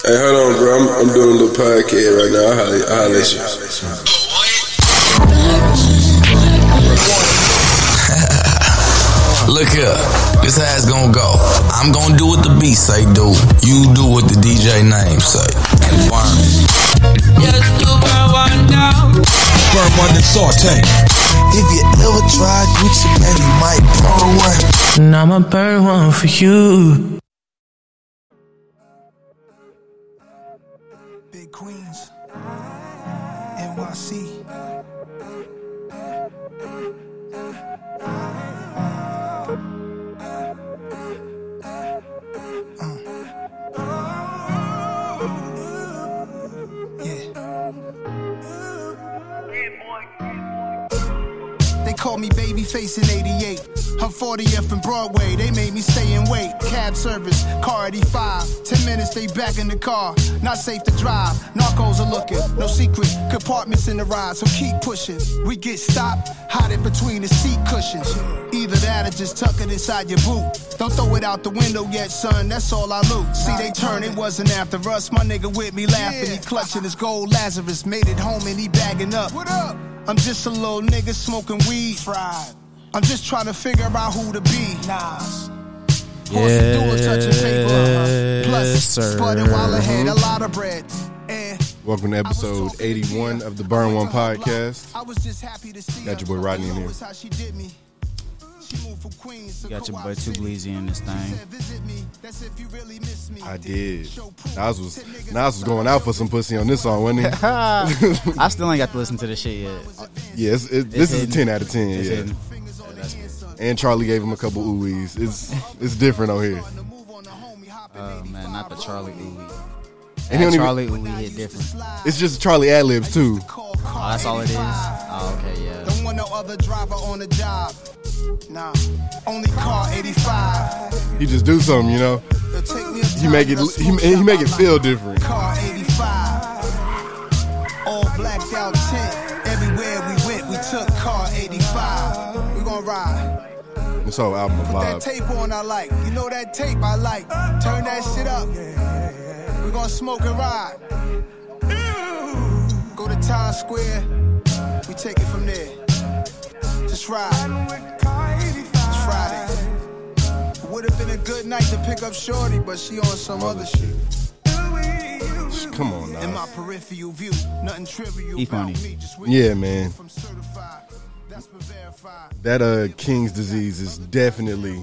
Hey, hold on, bro. I'm, I'm doing a little podcast right now. I'll holler, I'll holler at you. Look here, this how it's gonna go. I'm gonna do what the beat say do. You do what the DJ name say. And burn. Just to burn one down. Burn one and saute. If you ever tried Gucci, man, you might burn one. And I'ma burn one for you. Babyface in 88. I'm 40th and Broadway. They made me stay and wait. Cab service, car 85. 10 minutes, they back in the car. Not safe to drive. Narcos are looking. No secret. Compartments in the ride, so keep pushing. We get stopped, hide between the seat cushions. Either that or just tuck it inside your boot. Don't throw it out the window yet, son. That's all I loot. See, they turn. It wasn't after us. My nigga with me laughing. He clutching his gold Lazarus. Made it home and he bagging up. What up? I'm just a little nigga smoking weed. Fried. I'm just trying to figure out who to be. Nas. Yes, Plus, sir. sputtered while I had a lot of bread. Welcome to episode 81 of the Burn One podcast. I was just happy to see Got your boy Rodney in All I know here. Is how she did me. She moved from Queens to Got your Co-op boy Too City. Bleezy in this thing. Said, "Visit me. That's if you really miss me." I did. Show. Nas was Nas was going out for some pussy on this song, wasn't he? I still ain't got to listen to this shit yet. Uh, yeah, it's, it, this is a 10 out of 10. It's yeah. hidden. And Charlie gave him a couple oohies. It's it's different on here. Oh man, not the Charlie Ooey. And he don't even- Charlie Ooey hit different. It's just Charlie ad libs too. Oh, that's all it is. Oh, okay, yeah. Don't want no other driver on the job. Nah, only car 85. He just do something, you know. It'll take me a He make it to he, he make it feel different. Car 85. All blacked out tint. Everywhere we went, we took car 85. We gonna ride. This whole album a Put that tape on, I like. You know that tape I like. Turn that shit up. We gonna smoke and ride. Go to Times Square. We take it from there. Just ride. It's Friday. Would have been a good night to pick up Shorty, but she on some other shit. Come on In my now. peripheral view, nothing trivial. He funny. me, just with Yeah, man. That's been verified. That uh King's Disease is definitely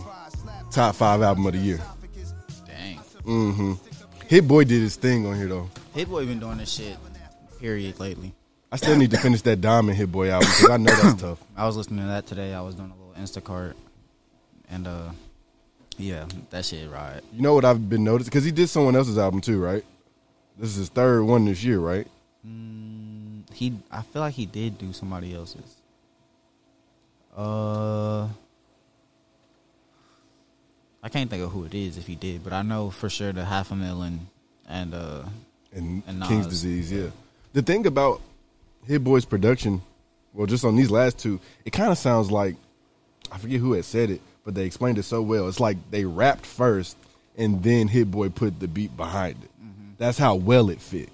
top five album of the year. Dang. Mhm. Hit Boy did his thing on here though. Hit Boy been doing this shit, period, lately. I still need to finish that Diamond Hit Boy album because I know that's tough. I was listening to that today. I was doing a little Instacart. And, uh, yeah, that shit right. You know what I've been noticing? Because he did someone else's album too, right? This is his third one this year, right? He, I feel like he did do somebody else's. Uh, I can't think of who it is if he did, but I know for sure the half a million and uh, And, And King's. Disease, yeah. The thing about Hit Boy's production, well, just on these last two, it kind of sounds like I forget who had said it, but they explained it so well. It's like they rapped first, and then Hit Boy put the beat behind it. That's how well it fit.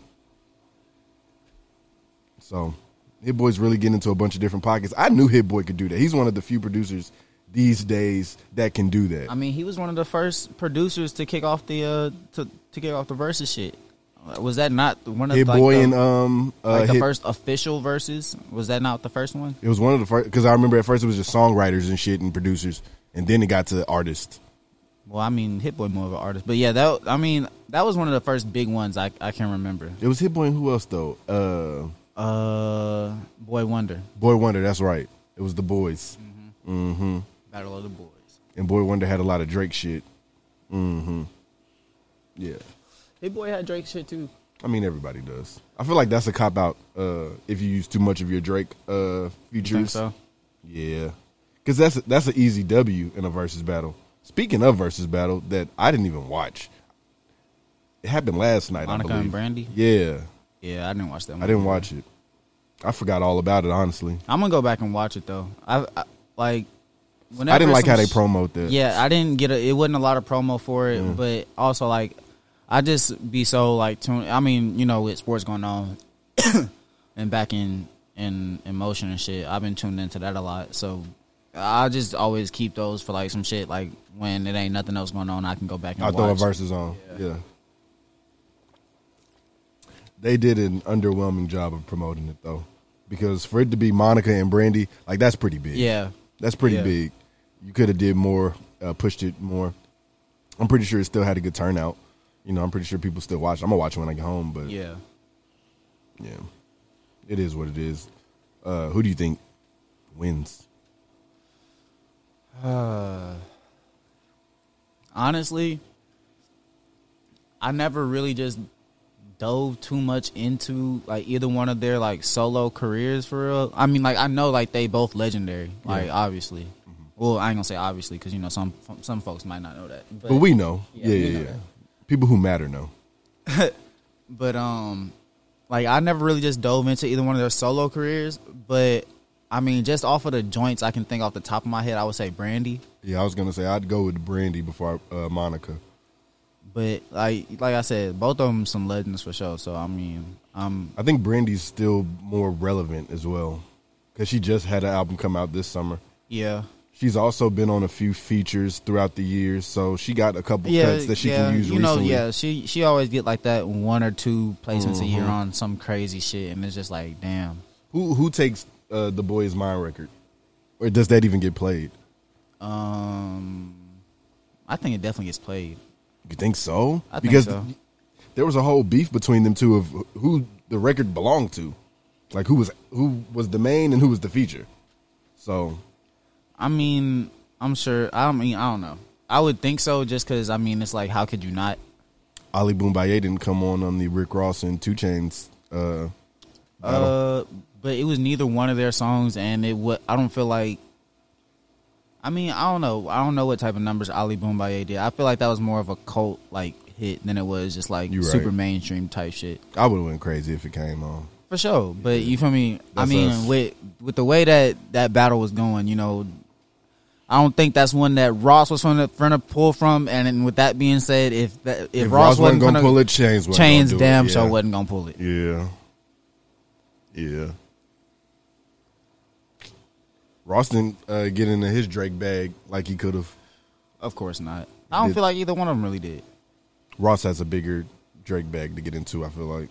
So, Hit Boy's really getting into a bunch of different pockets. I knew Hit Boy could do that. He's one of the few producers these days that can do that. I mean, he was one of the first producers to kick off the uh to to kick off the Verzuz shit. Was that not one of Hit like, Boy the, and um, uh, like the Hit- first official Verzuz? Was that not the first one? It was one of the first because I remember at first it was just songwriters and shit and producers, and then it got to artists. Well, I mean, Hit Boy more of an artist, but yeah, that I mean that was one of the first big ones I I can remember. It was Hit Boy and who else though? Uh, Uh, Boi-1da, Boy Wonder. That's right. It was the boys, mm-hmm. Battle of the Boys. and Boi-1da had a lot of Drake shit. Mm-hmm. Yeah, Hit Boy had Drake shit too. I mean everybody does. I feel like that's a cop out uh, if you use too much of your Drake uh, You features. think so? Yeah, because that's a, that's an easy W in a Verzuz battle. Speaking of Verzuz battle, that I didn't even watch. It happened last night. Monica I believe. and Brandy? Yeah, Yeah, I didn't watch that. One. I didn't watch it. I forgot all about it. Honestly, I'm gonna go back and watch it though. I, I like. I didn't like how they promote that. Yeah, I didn't get a. It wasn't a lot of promo for it, Mm. but also like I just be so like tuned. I mean, you know, with sports going on and back in in in motion and shit, I've been tuned into that a lot. So I just always keep those for like some shit. Like when it ain't nothing else going on, I can go back and watch. I'll throw a watch. Verzuz on. Yeah. They did an underwhelming job of promoting it though, because for it to be Monica and Brandy, like that's pretty big. Yeah, that's pretty Yeah. big. You could have did more, uh, pushed it more. I'm pretty sure it still had a good turnout. You know, I'm pretty sure people still watch. I'm gonna watch it when I get home, but yeah. yeah, it is what it is. Uh, who do you think wins? honestly, I never really just dove too much into like either one of their like solo careers for real. I mean, like I know like they both legendary, like obviously. Well, I ain't gonna say obviously because you know some some folks might not know that, but, But we know. Yeah, Yeah, yeah, yeah. People who matter know. but um, like I never really just dove into either one of their solo careers. But I mean, just off of the joints, I can think off the top of my head, I would say Brandy. Yeah, I was gonna say I'd go with Brandy before uh, Monica. But like like I said, both of them some legends for sure. So I mean, um, I think Brandy's still more relevant as well because she just had an album come out this summer. yeah. She's also been on a few features throughout the years, so she got a couple yeah, cuts that she yeah, can use you know, recently. yeah, she she always get like that one or two placements a year Mm-hmm. on some crazy shit, and it's just like, damn. Who who takes uh, the Boy Is Mine record, or does that even get played? Um, I think it definitely gets played. You think so? I think because so. there was a whole beef between them two of who the record belonged to, like who was who was the main and who was the feature. So I mean, I'm sure. I mean, I don't know. I would think so, just because I mean, it's like, how could you not? Ali Bomaye didn't come on on the Rick Ross and 2 Chainz. Uh. Uh, but it was neither one of their songs, and it I don't feel like. I mean, I don't know. I don't know what type of numbers Ali Bomaye did. I feel like that was more of a cult like hit than it was just like You right. super mainstream type shit. I would have went crazy if it came on. For sure, but you feel me? I mean, us. with with the way that that battle was going, you know, I don't think that's one that Ross was going to pull from. And then with that being said, if that if, If, Ross, Ross wasn't gonna pull it, Chainz wasn't Chainz damn it. sure wasn't gonna pull it. Yeah, yeah. Ross didn't uh, get into his Drake bag like he could have. Of course not. I don't Did- feel like either one of them really did. Ross has a bigger Drake bag to get into. I feel like.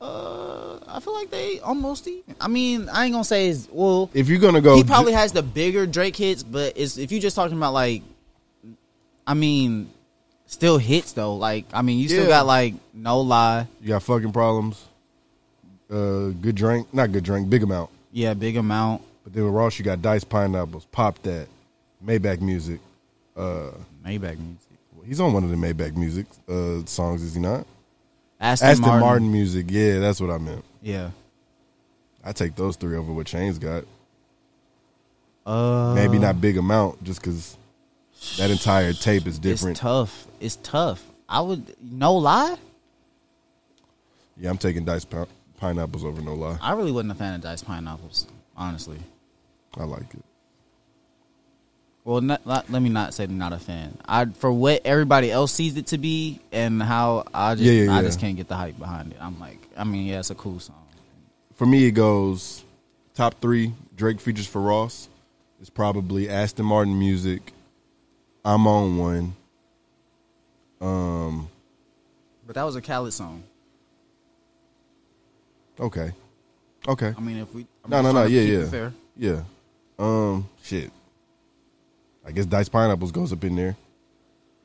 Uh, I feel like they almost even. I mean, I ain't gonna say it's well. If you're gonna go, he probably has the bigger Drake hits, but it's if you're just talking about like, I mean, still hits though. Like, I mean, you still Yeah. got like no lie, you got fucking problems. Uh, good drink, not good drink, big amount. yeah, big amount, But then with Ross, you got Dice Pineapples, Pop That, Maybach Music. Uh, Maybach music, he's on one of the Maybach Music uh, songs, is he not? Aston, Aston Martin. Martin. Music. Yeah, that's what I meant. yeah. I take those three over what Chainz got. Uh, Maybe not big amount, just because that entire tape is different. It's tough. It's tough. I would no lie. Yeah, I'm taking Dice Pi- Pineapples over no lie. I really wasn't a fan of Dice Pineapples, honestly. I like it. Well, not, not, let me not say not a fan. I for what everybody else sees it to be, and how I just Yeah, yeah, I yeah. just can't get the hype behind it. I'm like, I mean, yeah, it's a cool song. For me, it goes top three Drake features for Ross. It's probably Aston Martin Music. I'm on one. Um. But that was a Khaled song. Okay. Okay. I mean, if we I'm No, no, no. Yeah, yeah. fair. Yeah. Um. Shit. I guess Dice Pineapples goes up in there.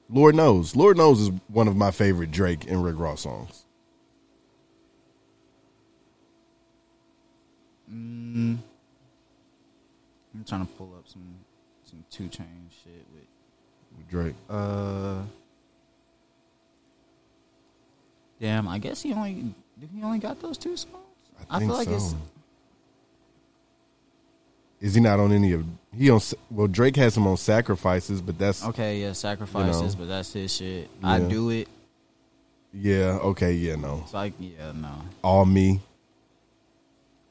Lord knows. Lord knows is one of my favorite Drake and Rick Ross songs. I'm trying to pull up some some two chain shit with With Drake. uh. Damn, I guess he only he only got those two songs. I, think feel like so. it's Is he not on any of? He on? Well, Drake has him on Sacrifices, but that's okay. Yeah, sacrifices, know. but that's his shit. I do it. yeah. Okay, yeah, no. It's like yeah, no. All me.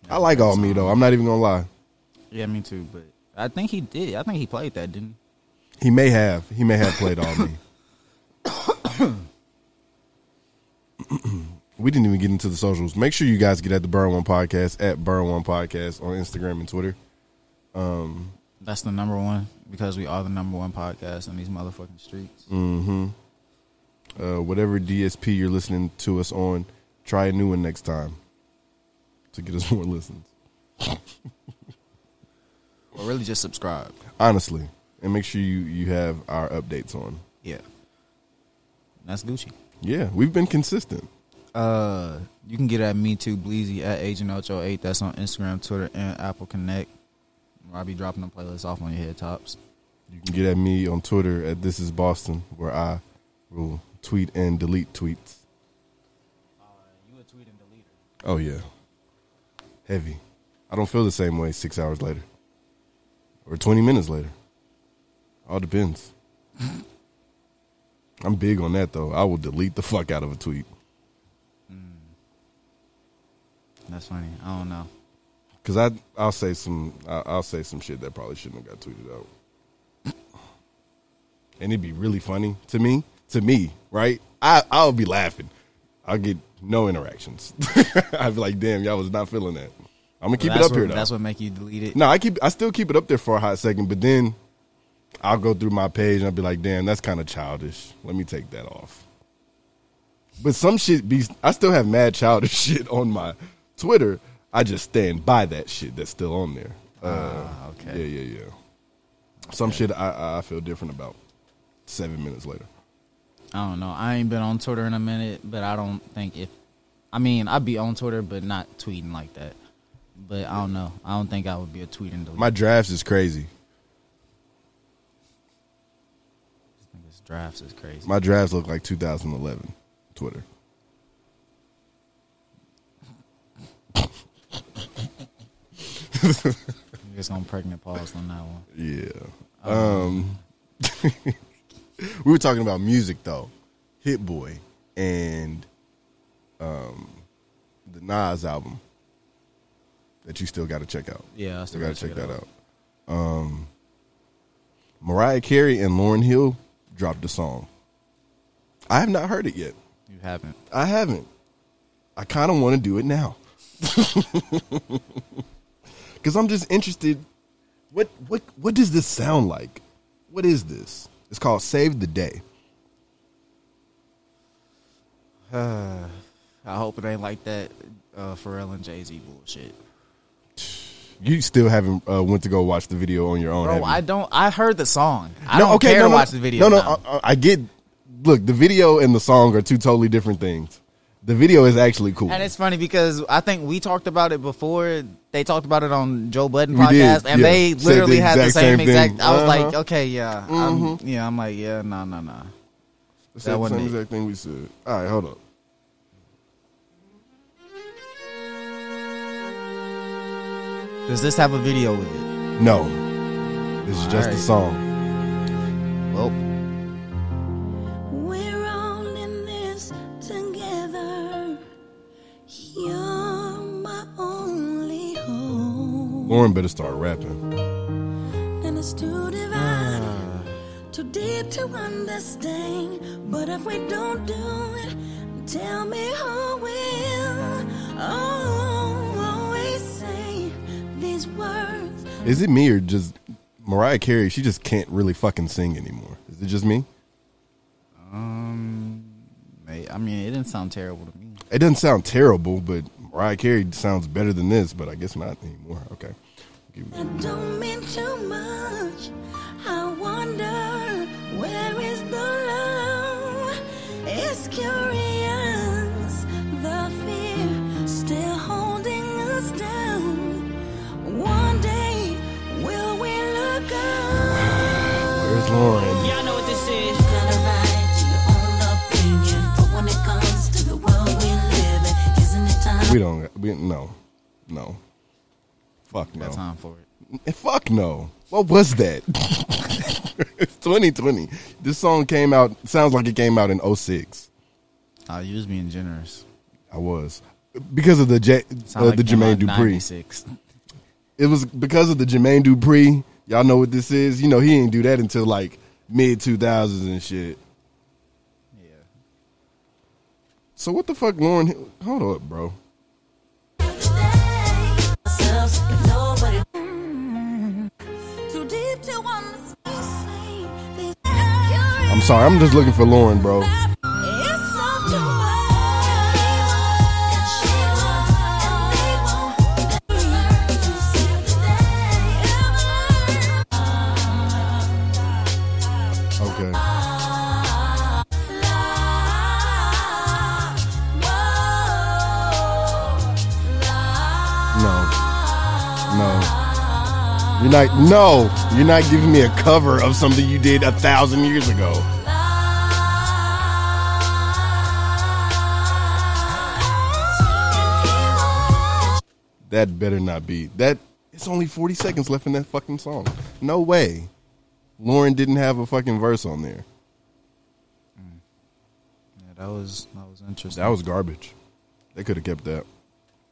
I like all me though. I'm not even gonna lie. Yeah, me too. But I think he did. I think he played that, didn't he? He may have. He may have played all me. we didn't even get into the socials. Make sure you guys get at the Burn One Podcast at Burn One Podcast on Instagram and Twitter. That's the number one because we are the number one podcast in these motherfucking streets. Mm-hmm. Uh, whatever DSP you're listening to us on, try a new one next time to get us more listens. Or really just subscribe. Honestly, and make sure you you have our updates on. Yeah. That's Gucci. Yeah, we've been consistent. Uh, you can get at me too, Bleezy at Agent Ocho Eight. That's on Instagram, Twitter, and Apple Connect. Where I'll be dropping the playlist off on your head tops. You can get at me on Twitter at This Is Boston, where I will tweet and delete tweets. Uh, you a tweet and delete Oh yeah, heavy. I don't feel the same way six hours later, or twenty minutes later. All depends. I'm big on that though. I will delete the fuck out of a tweet hmm. That's funny. I don't know. Because I I'll say some I- I'll say some shit that probably shouldn't have got tweeted out, and it'd be really funny to me. To me, right? I I'll be laughing. I'll get no interactions. I'd be like, damn, y'all was not feeling that. I'm gonna keep it up what, here though. That's what make you delete it. No, I keep I still keep it up there for a hot second, but then I'll go through my page and I'll be like, damn, that's kind of childish. Let me take that off. But some shit be I still have mad childish shit on my Twitter. I just stand by that shit that's still on there. Uh, Ah, okay. Yeah, yeah, yeah. Some shit I I feel different about seven minutes later. I don't know. I ain't been on Twitter in a minute, but I don't think if I mean I'd be on Twitter, but not tweeting like that. But I don't know. I don't think I would be a tweeting. delete. My drafts is crazy. this drafts is crazy. My drafts look like 2011 Twitter. Just gonna pregnant pause on that one. Yeah. Um, we were talking about music though. Hit Boy and um, the Nas album that you still got to check out. Yeah, I Still got to check it that out. Um, Mariah Carey and Lauryn Hill dropped a song. I have not heard it yet. You haven't. I haven't. I kind of want to do it now. Cuz I'm just interested what what what does this sound like? What is this? It's called Save the Day. I hope it ain't like that uh, Pharrell and Jay Z bullshit. You still haven't uh, went to go watch the video on your own. Bro. I don't. I heard the song. I No, don't okay, care no, to watch the video. No, no. I, I get. Look, the video and the song are two totally different things. The video is actually cool. And it's funny because I think we talked about it before. They talked about it on Joe Budden We did, podcast, and yeah. they literally the had the same, same exact. thing. I was like, Uh-huh. okay, yeah, I'm, yeah. I'm like, yeah, no, no, no. It's that the same it. exact thing we said. All right, hold up. Does this have a video with it? No, this is just the Alright. song. Well, Lauryn better start rapping. And it's too divine, too deep to understand. But if we don't do it, tell me who will. Oh, always say these words. Is it me or just Mariah Carey? She just can't really fucking sing anymore. Is it just me? um, I mean, it didn't sound terrible to me. It doesn't sound terrible, but Mariah Carey sounds better than this. But I guess not anymore. Okay. Give me- That don't mean too much. I wonder where is the love? It's curious, the fear still holding us down. One day, will we look up? Where's Lauryn? We don't. We no, no. Fuck no. Got time for it. Eh, Fuck no. What was that? it's 2020. This song came out. Sounds like it came out in 06. Uh, you was being generous. I was because of the J, Sound uh, like the it Jermaine in Dupri. 96. It was because of the Jermaine Dupri. Y'all know what this is. You know he didn't do that until like mid 2000s and shit. Yeah. So what the fuck, Lauryn? Hill- Hold up, bro. Too deep to understand. I'm sorry. I'm just looking for Lauryn, bro. You're not. No. You're not giving me a cover of something you did a thousand years ago. That better not be. That. It's only 40 seconds left in that fucking song. No way. Lauryn didn't have a fucking verse on there. Mm. Yeah, that was that was interesting. That was garbage. They could have kept that.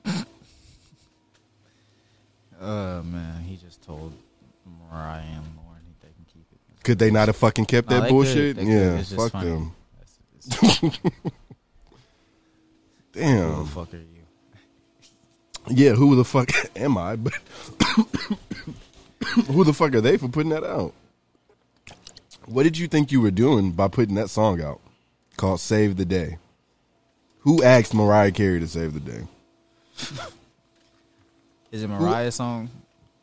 Uh man, he just told Mariah and Lauryn they can keep it. Could they not have fucking kept No, that they could. bullshit? They could. Yeah, It's just fuck funny. them. That's- it's- Who the Damn. fuck are you? Yeah, who the fuck am I? But who the fuck are they for putting that out? What did you think you were doing by putting that song out called "Save the Day"? Who asked Mariah Carey to save the day? Is it Mariah's song?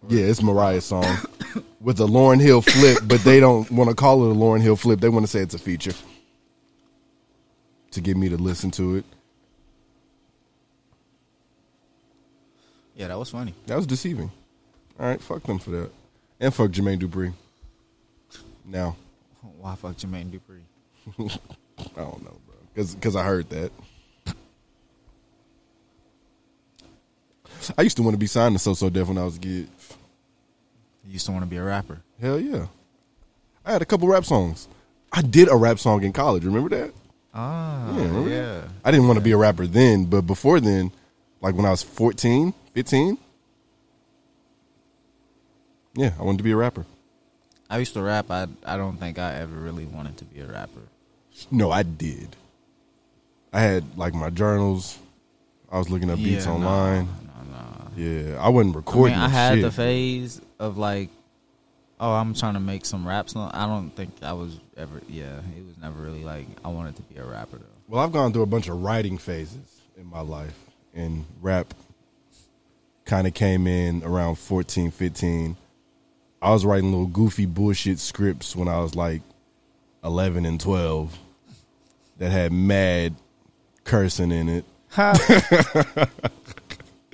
Yeah, it's Mariah's song with a Lauryn Hill flip, but they don't want to call it a Lauryn Hill flip. They want to say it's a feature to get me to listen to it. Yeah, that was funny. That was deceiving. All right, fuck them for that, and fuck Jermaine Dupri. Now, Why fuck Jermaine Dupri? I don't know, bro, because I heard that. I used to want to be signed to So So Def when I was a kid. You used to want to be a rapper. Hell yeah, I had a couple rap songs. I did a rap song in college. Remember that? Ah, Yeah, remember yeah. that? I didn't want to be a rapper then, but before then, like when I was 14, 15, yeah, I wanted to be a rapper. I used to rap. I I don't think I ever really wanted to be a rapper. No, I did. I had like my journals. I was looking up beats Yeah, no, online. No. Yeah, I wasn't I recording. mean, I had shit. the phase of like, oh, I'm trying to make some rap song. I don't think I was ever. Yeah, it was never really like I wanted to be a rapper though. Well, I've gone through a bunch of writing phases in my life, and rap kind of came in around 14, 15. I was writing little goofy bullshit scripts when I was like 11 and 12 that had mad cursing in it.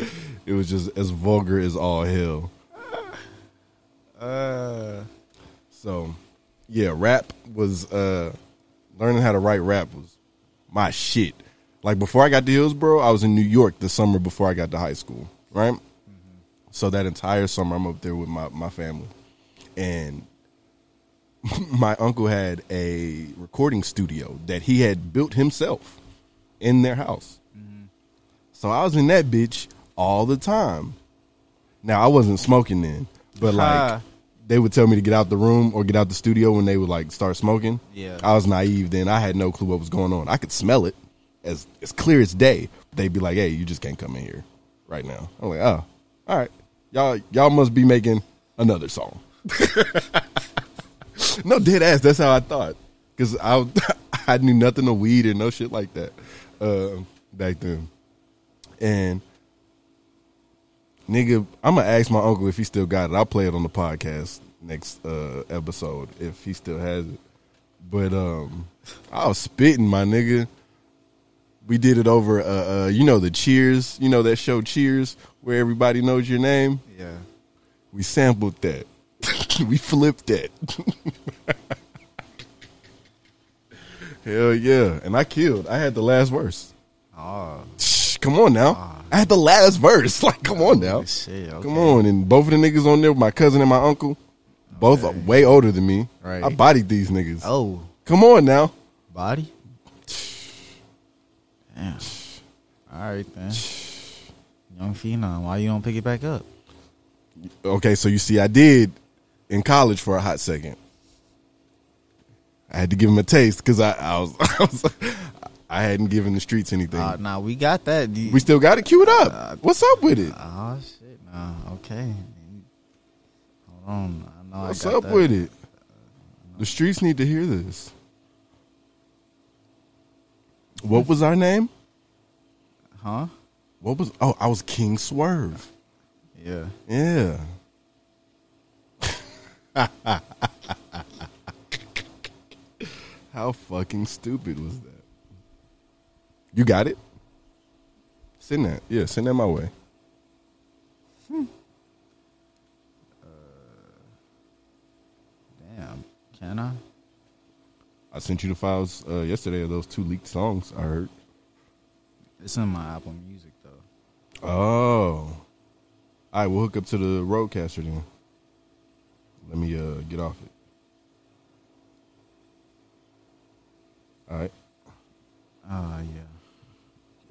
it was just as vulgar as all hell. Uh, So, yeah, rap was uh learning how to write rap was my shit. Like before I got to Hillsboro, I was in New York the summer before I got to high school, right? So that entire summer I'm up there with my my family. And my uncle had a recording studio that he had built himself in their house. So I was in that bitch all the time. Now I wasn't smoking then, but like they would tell me to get out the room or get out the studio when they would like start smoking. Yeah. I was naive then. I had no clue what was going on. I could smell it as as clear as day. They'd be like, "Hey, you just can't come in here right now." I'm like, "Oh, all right. Y'all y'all must be making another song." no dead ass. That's how I thought because I I knew nothing of weed or no shit like that uh, back then. And nigga, I'm gonna ask my uncle if he still got it. I'll play it on the podcast next uh, episode if he still has it. But um, I was spitting, my nigga. We did it over, uh, uh, you know, the Cheers. You know that show Cheers, where everybody knows your name. yeah. We sampled that. we flipped that. Hell yeah. And I killed. I had the last verse. Shh, Come on now. I had the last verse. Like, come on now. shit. Okay. Come on. And both of the niggas on there, my cousin and my uncle, both are way older than me. Right. I bodied these niggas. Oh, Come on now. body. Damn. All right then. Young phenom. Why you don't pick it back up? Okay, so you see, I did in college for a hot second. I had to give him a taste because I, I was, I was, I hadn't given the streets anything. Uh, nah, we got that. You- we still got it queued up. What's up with it? Oh shit! No, okay. Hold on. I know What's I got up that. with it? The streets need to hear this. What was our name? Huh? What was? Oh, I was King Swerve. Yeah. Yeah. How fucking stupid was that? You got it? Send that. Yeah, send that my way. hmm Damn. Can I? I sent you the files uh, yesterday of those two leaked songs I heard. It's in my Apple Music though. Oh. All right, we'll hook up to the RODECaster then. Let me uh, get off it. All right.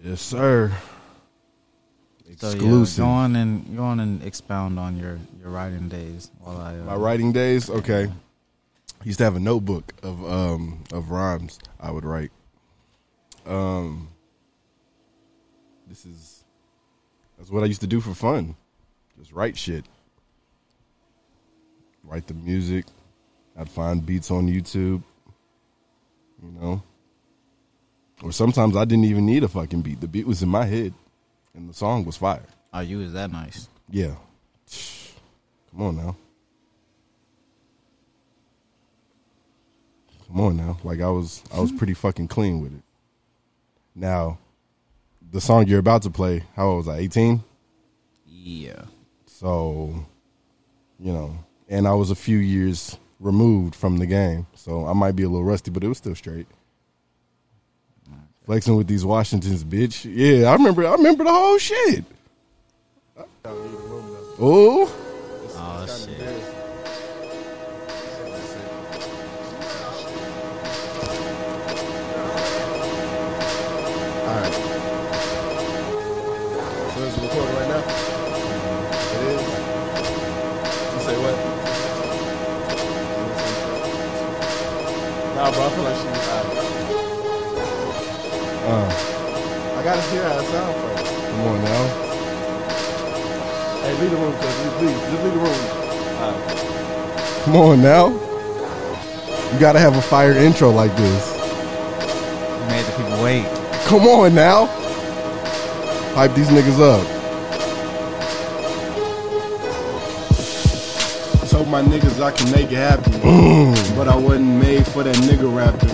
Yes, sir. So, yeah, Exclusive. go on and go on and expound on your your writing days while I. Uh, My writing days, okay. I used to have a notebook of um of rhymes I would write. Um this is that's what I used to do for fun. Just write shit. Write the music. I'd find beats on YouTube. You know. Or sometimes I didn't even need a fucking beat. The beat was in my head and the song was fire. Oh, you was that nice? Yeah. Come on now. Come on now. Like I was I was pretty fucking clean with it. Now, the song you're about to play, how old was I? 18? Yeah. So, you know, and I was a few years removed from the game. So I might be a little rusty, but it was still straight. Flexing with these Washingtons, bitch. Yeah, I remember I remember the whole shit. Oh, Oh gotta it. Come on now. Hey, leave the room, cuz. Please, just leave the room. Come on now. You gotta have a fire intro like this. You Made the people wait. Come on now. Hype these niggas up. Told my niggas I can make it happen. Mm. But I wasn't made for that nigga rapping.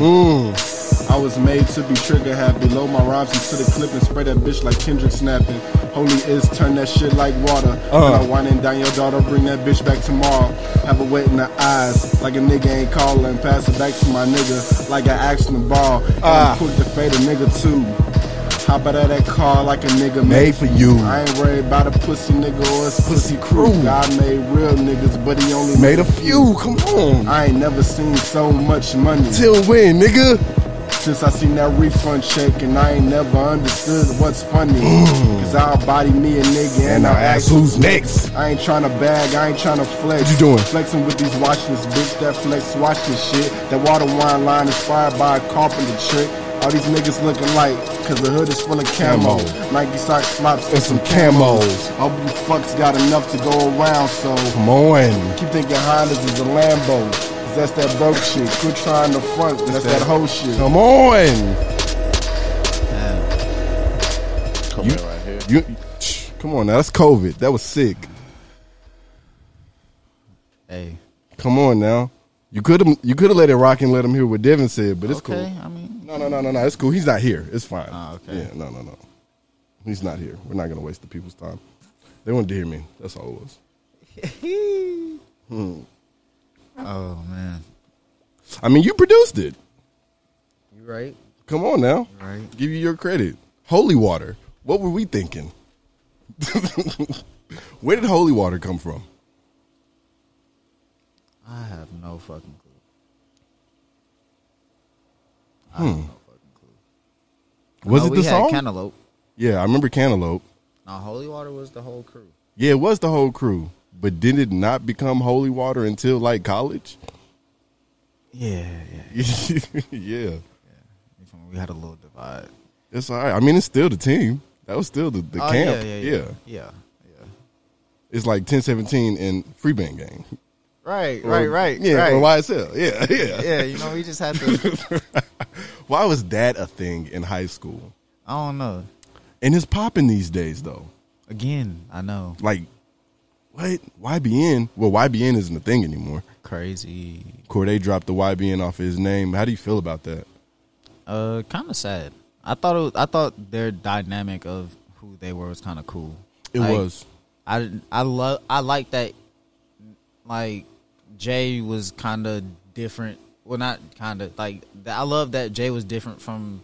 I was made to be trigger happy. Load my rhymes into the clip and spray that bitch like Kendrick snapping. Holy is turn that shit like water. Uh. When I whining down your daughter, bring that bitch back tomorrow. Have a wet in the eyes like a nigga ain't calling. Pass it back to my nigga like I asked the ball. And Ah. I'm quick to fade a nigga too. Hop out of that car like a nigga Made for you. I ain't worried about a pussy nigga or his pussy crew. God made real niggas, but he only Made a few. Come on. I ain't never seen so much money Till when, nigga? Since I seen that refund check, and I ain't never understood what's funny. Cause I'll body me a nigga and, Mm. And I'll ask who's next. I ain't tryna bag, I ain't tryna flex. What you doing? Flexing with these watches, bitch. That flex, watch this shit. That water wine line inspired by a carpenter trick. All these niggas looking like, cause the hood is full of camo. Nike socks, flops, And some camos. All you fucks got enough to go around, so Come on. keep thinking Hondas is a Lambo. Cause that's that broke shit. Quit trying to front, that's that whole shit. Come on. Damn. You, right here. you, come on now. That's COVID. That was sick. Hey. Come on now. You could have you could have let it rock and let him hear what Devin said, but it's Okay. cool. I mean, No, no, no, no, no. It's cool. He's not here. It's fine. Ah, okay. Yeah, no, no, no. He's not here. We're not gonna waste the people's time. They wanted to hear me. That's all it was. oh man. I mean, you produced it. You right? Come on now. Right. Give you your credit. Holy water. What were we thinking? Where did holy water come from? I have no fucking clue. I Hmm. have no fucking clue. Was No, it we the had song? Cantaloupe. yeah, I remember Cantaloupe. Now, Holy Water was the whole crew. Yeah, it was the whole crew. But did it not become holy water until like college? Yeah, yeah. yeah. I'm we had a little divide. It's all right. I mean, it's still the team. That was still the, the Oh, camp. yeah, yeah, yeah, yeah, yeah. It's like 1017 and free band game. Right, Or- right, right. Yeah, right. or YSL. Yeah, yeah. yeah, you know, we just had to. Why was that a thing in high school? I don't know. And it's popping these days, though. Again, I know. Like, what? YBN? Well, YBN isn't a thing anymore. Crazy. Cordae dropped the YBN off his name. How do you feel about that? Uh, kind of sad. I thought it was, I thought their dynamic of who they were was kind of cool. It Like, was. I I love I like that. Like Jay was kind of different. Well, not kind of like I love that Jay was different from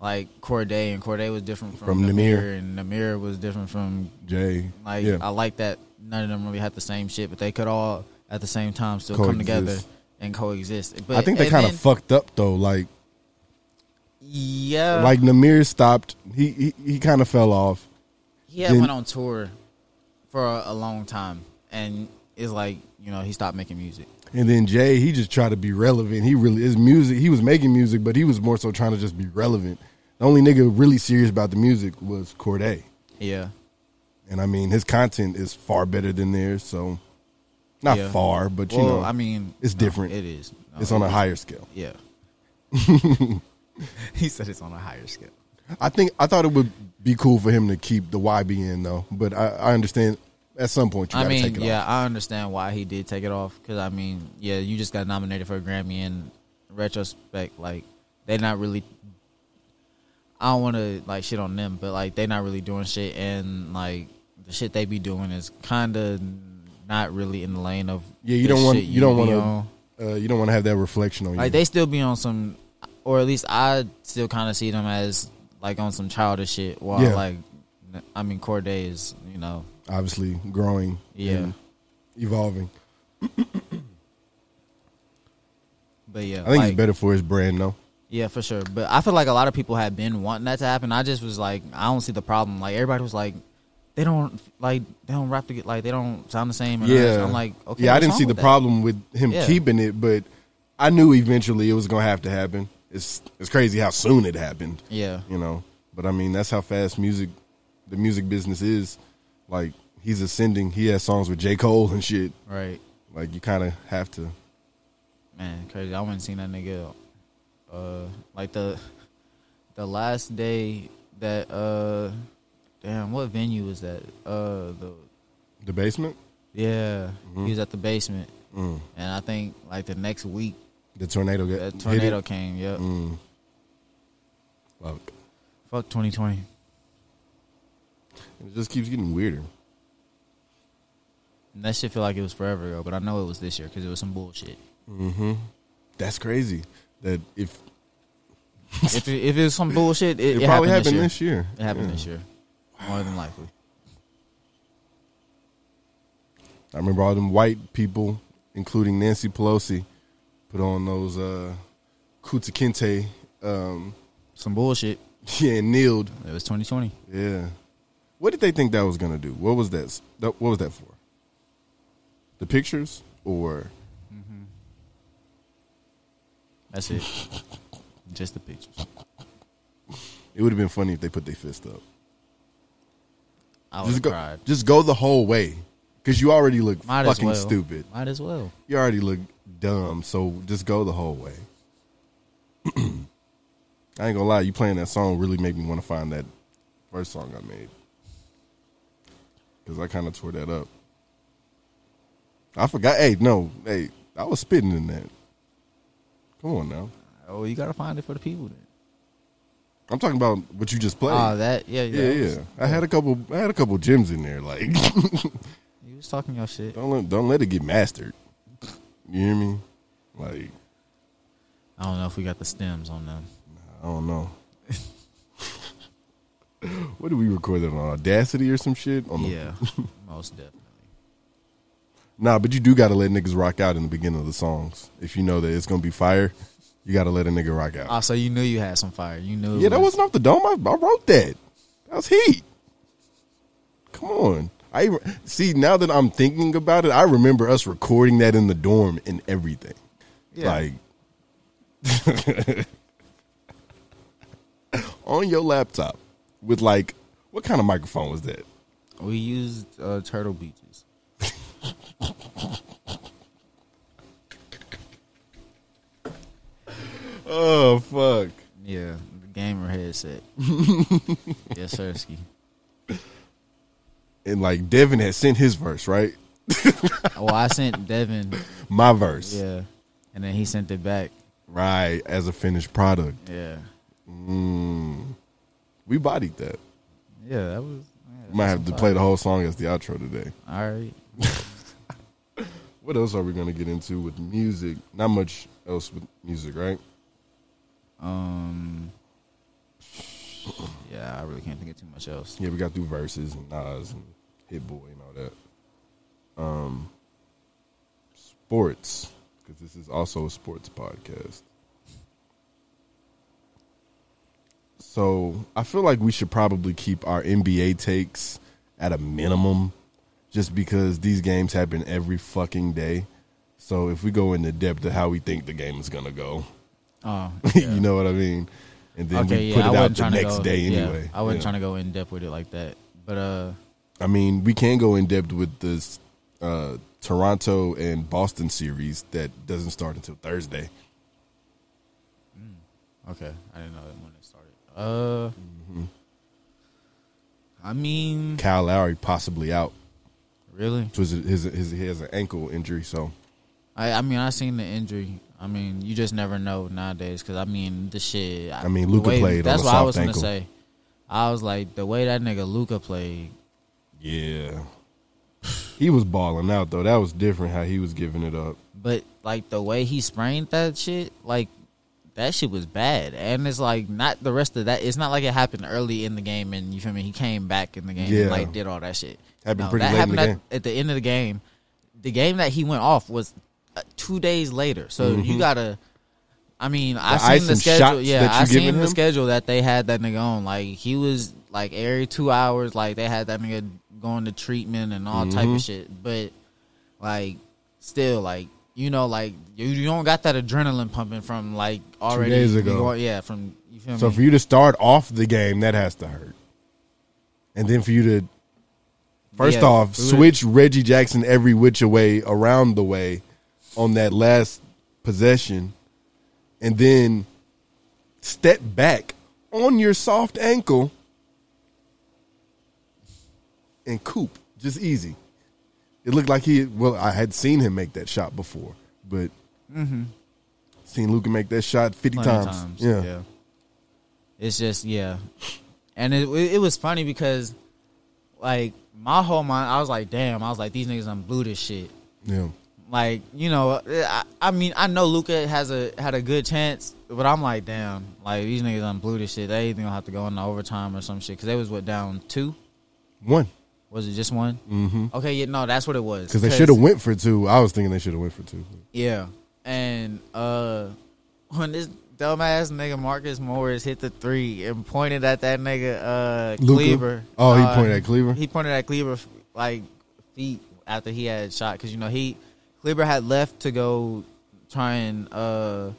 like Cordae, and Cordae was different from, From Nahmir, Nahmir. and Nahmir was different from Jay. Like yeah. I like that none of them really had the same shit, but they could all at the same time still come together and coexist. But I think they kind of fucked up though. Like, yeah, like Nahmir stopped. He he, he kind of fell off. he had then- went on tour for a, a long time, and it's like you know he stopped making music. And then Jay, he just tried to be relevant. He really his music. He was making music, but he was more so trying to just be relevant. The only nigga really serious about the music was Cordae, Yeah, and I mean his content is far better than theirs. So, not Yeah. far, but you Well, know, I mean, it's no, different. it is. No, it's on a higher scale. Yeah. he said it's on a higher scale. I think I thought it would be cool for him to keep the YBN though, but I, I understand at some point you I gotta mean, take it yeah, off. I understand why he did take it off because I mean, yeah, you just got nominated for a Grammy. In retrospect, like they're not really. I don't want to like shit on them, but like they're not really doing shit, and like the shit they be doing is kind of not really in the lane of Yeah, you don't want shit you don't want to uh, you don't want to have that reflection on Like you. they still be on some, or at least I still kind of see them as like on some childish shit. While Yeah. like, I mean, Cordae is you know Obviously, growing, Yeah. and evolving. But yeah, I think like, it's better for his brand, though. Yeah, for sure. But I feel like a lot of people had been wanting that to happen. I just was like, I don't see the problem. Like everybody was like, they don't like they don't rap to get like they don't sound the same. and Yeah, I'm like, okay, yeah. I didn't see the that? problem with him Yeah. keeping it, but I knew eventually it was gonna have to happen. It's it's crazy how soon it happened. Yeah, you know. But I mean, that's how fast music, the music business is. Like he's ascending. He has songs with J Cole and shit. right, Like you kind of have to. man, crazy. I wouldn't seen that nigga. Uh, like the the last day that uh, damn, what venue was that? Uh, the The basement. yeah, Mhm. he was at the basement, Mm. and I think like the next week The tornado got that tornado came. Yep. Mm. Fuck. Fuck 2020. It just keeps getting weirder. And that shit feel like it was forever ago, but I know it was this year because it was some bullshit. Mm-hmm. That's crazy. That if if it, if it was some bullshit, it, It it probably happened, happened this this year. year. It happened Yeah. this year, more than likely. I remember all them white people, including Nancy Pelosi, put on those uh Kunta Kinte, um, Some bullshit. yeah, and kneeled. It was 2020. Yeah. What did they think that was gonna do? What was that what was that for? The pictures or That's it. Just the pictures. it would have been funny if they put their fist up. I would Just have go, cried. just go the whole way because you already look Might as fucking well. stupid. Might as well. You already look dumb, so just go the whole way. I ain't gonna lie, you playing that song really made me want to find that first song I made because I kind of tore that up. I forgot. Hey, no, hey, I was spitting in that. Come on now. Oh, you gotta find it for the people then. I'm talking about what you just played. Ah, that yeah, yeah. yeah, yeah. I had a couple. I had a couple gems in there. Like, You was talking your shit. don't let, don't let it get mastered. You hear me? Like, I don't know if we got the stems on them. I don't know. what did we record that on Audacity or some shit? On the- Yeah, most definitely. Nah, but you do got to let niggas rock out in the beginning of the songs. If you know that it's gonna be fire, you got to let a nigga rock out. Oh, so you knew you had some fire. You knew. yeah, that was- wasn't off the dome. I, I wrote that. That was heat. Come on. I see now that I'm thinking about it. I remember us recording that in the dorm and everything. Yeah. Like, on your laptop with like what kind of microphone was that? We used uh, Turtle Beaches. Oh fuck. Yeah, the gamer headset. yes, Sirski. And like Devin had sent his verse, right? Well, I sent Devin. My verse. Yeah, and then he sent it back. Right, as a finished product. Yeah, Mm. We bodied that. yeah, that was. Yeah, Might have to play the whole song as the outro today. All right. What else are we going to get into with music? Not much else with music, right? Um. Yeah, I really can't think of too much else. Yeah, we got through Verzuz and Nas and Hit Boy and all that. Um, sports, because this is also a sports podcast. So I feel like we should probably keep our NBA takes at a minimum, just because these games happen every fucking day. So if we go into depth of how we think the game is gonna go, Oh, you know what I mean, and then okay, we yeah, put it out the next go, day yeah, anyway. I wasn't Yeah. trying to go in depth with it like that, but uh, I mean, we can go in depth with this uh, Toronto and Boston series that doesn't start until Thursday. okay, I didn't know that when it started. Uh, Mm-hmm. I mean, Kyle Lowry possibly out. Really? It was his, his he has an ankle injury, so I, I mean, I seen the injury. I mean, you just never know nowadays. Because I mean, the shit. I mean, the Luka way- played That's what I was ankle. gonna say. I was like, the way that nigga Luka played. yeah, he was balling out though. That was different how he was giving it up. But like the way he sprained that shit, like that shit was bad. And it's like not the rest of that. It's not like it happened early in the game, and you feel me? He came back in the game Yeah. and like did all that shit. Happened pretty that late in happened the at, game. at the end of the game. The game that he went off was uh, two days later. So you gotta. I mean, I Mm-hmm. seen the schedule. Yeah, I seen the him? schedule that they had that nigga on. Like he was like every two hours, like they had that nigga going to treatment and all type Mm-hmm. of shit. But like, still, like you know, like you, you don't got that adrenaline pumping from like already two days ago. going- yeah, from you feel So me? for you to start off the game, that has to hurt, and then for you to first Yeah, off switch Reggie Jackson every which way around the way on that last possession, and then step back on your soft ankle and coop just easy. It looked like he well, I had seen him make that shot before, but seen Luka make that shot fifty Mm-hmm. Of times. Yeah. It's just yeah, and it it was funny because like my whole mind, I was like, damn, I was like, these niggas done blew this shit. yeah. Like you know, I, I mean, I know Luka has a had a good chance, but I'm like, damn, like these niggas done blew this shit. They either gonna have to go into overtime or some shit because they was what down two. One. Was it just one? Mm-hmm. Okay, yeah, no, that's what it was. Because they should have went for two. I was thinking they should have went for two. Yeah, and uh, when this dumbass nigga Marcus Morris hit the three and pointed at that nigga uh Kleber. Oh, he uh, pointed at Kleber? He pointed at Kleber like feet after he had shot because you know he Kleber had left to go try and uh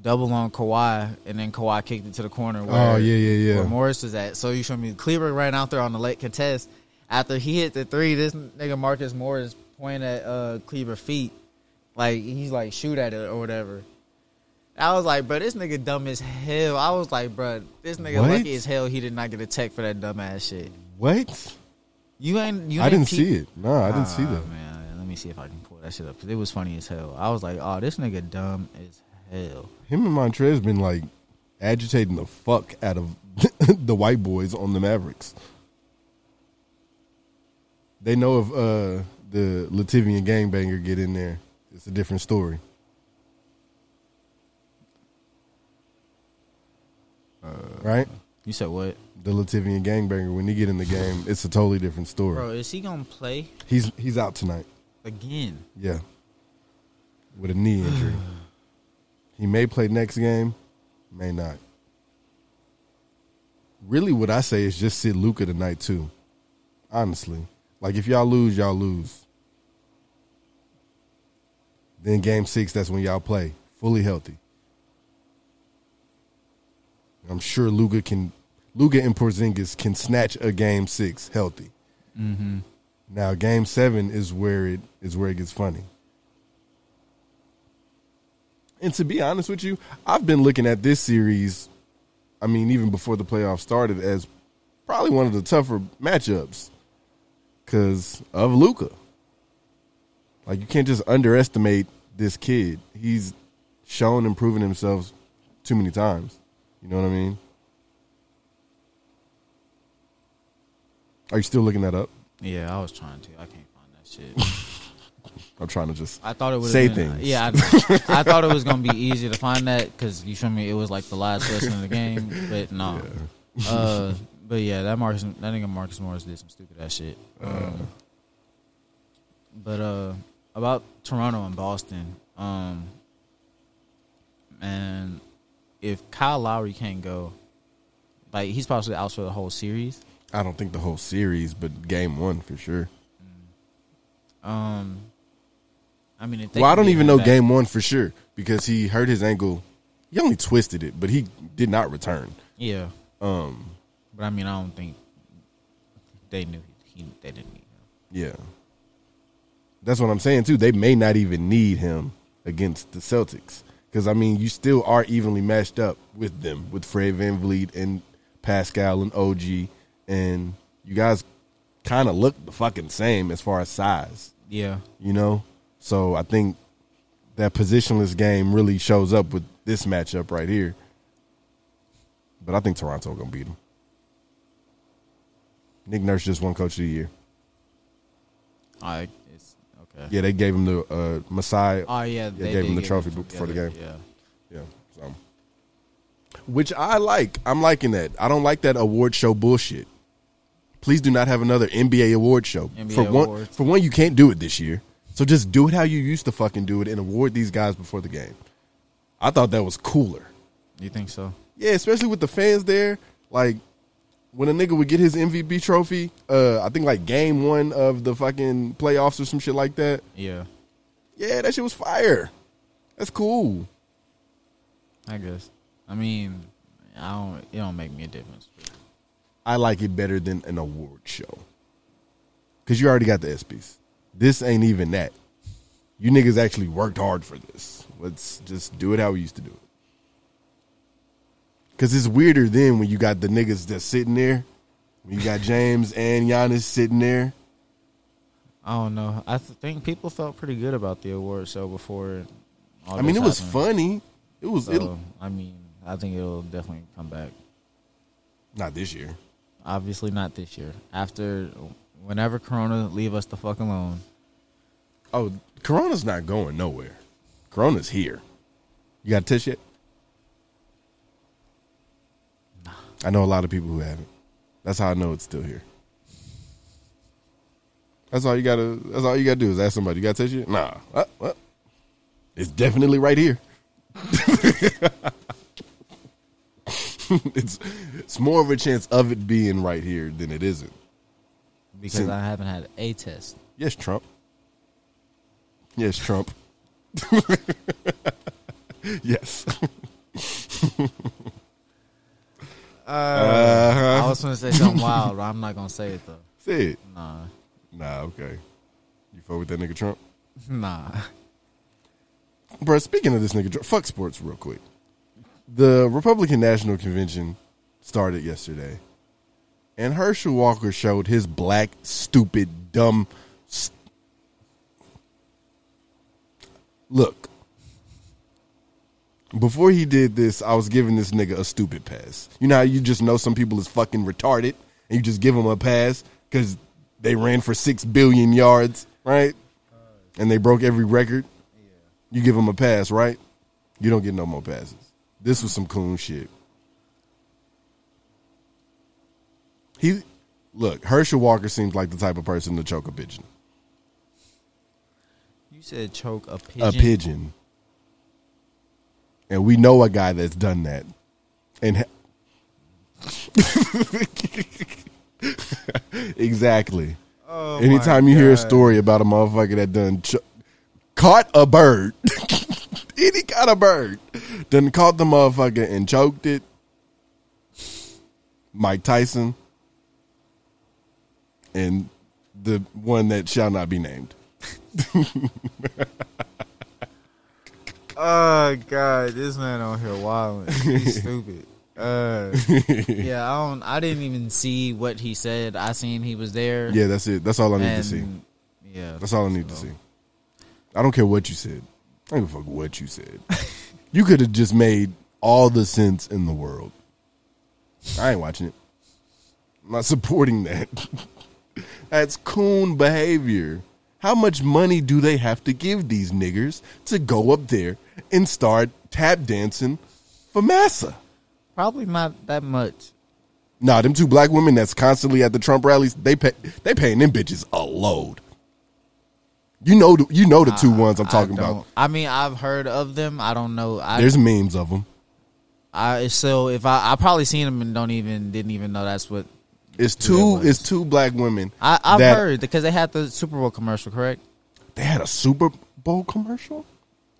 double on Kawhi and then Kawhi kicked it to the corner. Where, Oh, yeah, yeah, yeah. Where Morris was at. So you show me Kleber ran out there on the late contest after he hit the three. This nigga Marcus Morris pointed at uh Kleber feet like he's like shoot at it or whatever. I was like, bro, this nigga dumb as hell. I was like, bro, this nigga What? lucky as hell he did not get a tech for that dumbass shit. What? You ain't. You I ain't didn't keep- see it. No, I didn't see Ah, that. Man, let me see if I can pull that shit up because it was funny as hell. I was like, oh, this nigga dumb as hell. Him and Montrez been like agitating the fuck out of the white boys on the Mavericks. They know if uh, the Lativian gangbanger get in there, it's a different story. Uh, right? You said what, The Lativian gangbanger when he get in the game, it's a totally different story. bro? Is he gonna play He's he's out tonight. again? Yeah. With a knee injury. he may play next game, may not. Really what I say is just sit Luka tonight too. Honestly. Like if y'all lose, y'all lose. Then game six, that's when y'all play. Fully healthy. I'm sure Luka can Luka and Porzingis can snatch a game six healthy. Mm-hmm. Now game seven is where it is where it gets funny. And to be honest with you, I've been looking at this series, I mean, even before the playoffs started, as probably one of the tougher matchups because of Luka. Like you can't just underestimate this kid. He's shown and proven himself too many times. You know what I mean? Are you still looking that up? Yeah, I was trying to. I can't find that shit. I'm trying to just I thought it would say been, things. Yeah, I, I thought it was gonna be easy to find that because you showed me it was like the last question of the game, but no. Uh, but yeah, that Marcus, that nigga Marcus Morris did some stupid ass shit. Um, but uh, about Toronto and Boston, um, and if Kyle Lowry can't go, like he's possibly out for the whole series. I don't think the whole series, but game one for sure. Um, I mean, if they Well, I don't even know back- game one for sure because he hurt his ankle. He only twisted it, but he did not return. Yeah, Um, but I mean, I don't think they knew he, he they didn't need him. yeah, that's what I'm saying too. They may not even need him against the Celtics because I mean, you still are evenly matched up with them with Fred VanVleet and Pascal and OG, and you guys kind of look the fucking same as far as size. Yeah, you know. So I think that positionless game really shows up with this matchup right here. But I think Toronto gonna beat them. Nick Nurse just won Coach of the Year. I okay. Yeah, they gave him the uh, Messiah. Oh yeah, they, gave him the trophy it before the game. Yeah, Yeah, so which I like. I'm liking that. I don't like that award show bullshit. Please do not have another NBA award show. NBA for one, for one, you can't do it this year. So just do it how you used to fucking do it and award these guys before the game. I thought that was cooler. you think so? Yeah, especially with the fans there. Like when a nigga would get his MVP trophy, uh, I think like game one of the fucking playoffs or some shit like that. Yeah, Yeah, that shit was fire. That's cool. I guess. I mean, I don't. It don't make me a difference. I like it better than an award show. Cause you already got the ESPYS. This ain't even that. You niggas actually worked hard for this. Let's just do it how we used to do it. Cause it's weirder then when you got the niggas that's sitting there. When you got James and Giannis sitting there. I don't know. I th- think people felt pretty good about the award show before. I mean, it was happened. funny. It was So, I mean, I think it'll definitely come back. not this year. Obviously, not this year. After, whenever Corona leave us the fuck alone. Oh, Corona's not going nowhere. Corona's here. You got a test yet? I know a lot of people who haven't. That's how I know it's still here. That's all you gotta. That's all you gotta do is ask somebody. You got a test yet? Nah. Uh, well, it's definitely right here. it's it's more of a chance of it being right here than it isn't. Because Sin- I haven't had a test. Yes, Trump. Yes, Trump. yes. Uh-huh. I was going to say something wild, but I'm not going to say it, though. Say it. Nah. Nah, okay. You fuck with that nigga Trump? Nah. Bro, speaking of this nigga, Trump, fuck sports real quick. The Republican National Convention started yesterday, and Herschel Walker showed his black, stupid, dumb. St- Look, before he did this, I was giving this nigga a stupid pass. You know how you just know some people is fucking retarded, and you just give them a pass because they ran for six billion yards, right? And they broke every record. You give them a pass, right? You don't get no more passes. This was some coon shit. He look, Herschel Walker seems like the type of person to choke a pigeon. You said choke a pigeon. A pigeon. And we know a guy that's done that. And ha- exactly. Oh Anytime you hear a story about a motherfucker that done ch- caught a bird, any kind of bird, done caught the motherfucker and choked it, Mike Tyson, and the one that shall not be named. Oh god, this man on here wilding. He's stupid. Uh, yeah, I don't. I didn't even see what he said. I seen he was there. Yeah, that's it. That's all I need to see. Yeah, That's all I need to see. I don't care what you said. I don't give a fuck what you said. you could have just made all the sense in the world. I ain't watching it. I'm not supporting that. That's coon behavior. How much money do they have to give these niggers to go up there and start tap dancing for massa? probably not that much. Nah, them two black women that's constantly at the Trump rallies, they pay they paying them bitches a load. You know, the, you know the two ones I'm talking I about. I mean, I've heard of them. I don't know. I, There's memes of them. I so if I I probably seen them and don't even didn't even know that's what It's two. was. It's two black women. I I've that- heard because they had the Super Bowl commercial. Correct? They had a Super Bowl commercial.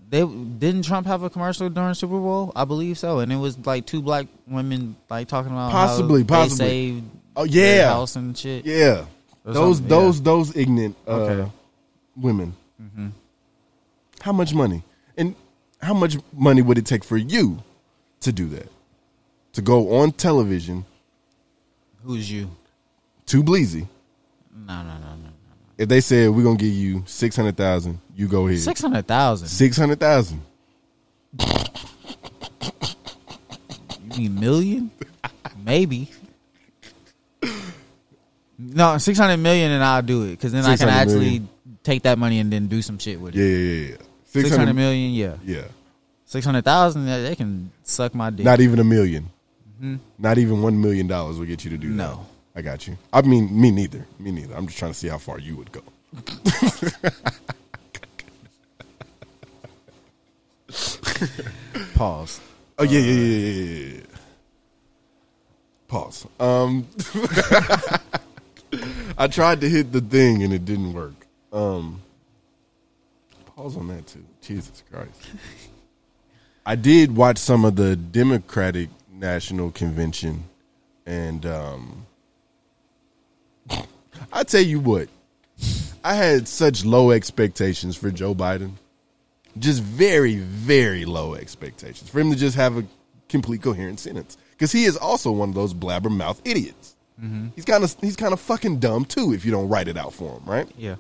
They didn't Trump have a commercial during Super Bowl? I believe so, and it was like two black women like talking about how Possibly, they possibly. saved Oh their yeah, house and shit. yeah. Those something, those yeah. those ignorant uh, Okay. women. How much money? And how much money would it take for you to do that? To go on television Who's you? to Bleezy. No, no, no, no. If they said we're gonna give you six hundred thousand, you go ahead. Six hundred thousand. Six hundred thousand. You mean million? Maybe. No, six hundred million, and I'll do it because then I can 600 actually million. take that money and then do some shit with it. yeah, yeah. yeah. Six hundred million, yeah. Yeah. Six hundred thousand, they can suck my dick. Not even a 1000000 Not even one million dollars will get you to do that. No. I got you. I mean, me neither. Me neither. I'm just trying to see how far you would go. Pause. Oh yeah, yeah, yeah, yeah, yeah, yeah. Pause. Um, I tried to hit the thing and it didn't work. Um, pause on that too. Jesus Christ. I did watch some of the Democratic National Convention, and um, I tell you what, I had such low expectations for Joe Biden just very, very low expectations for him to just have a complete coherent sentence. Because he is also one of those blabbermouth idiots. He's kind of he's kind of fucking dumb too if you don't write it out for him, right? Yeah.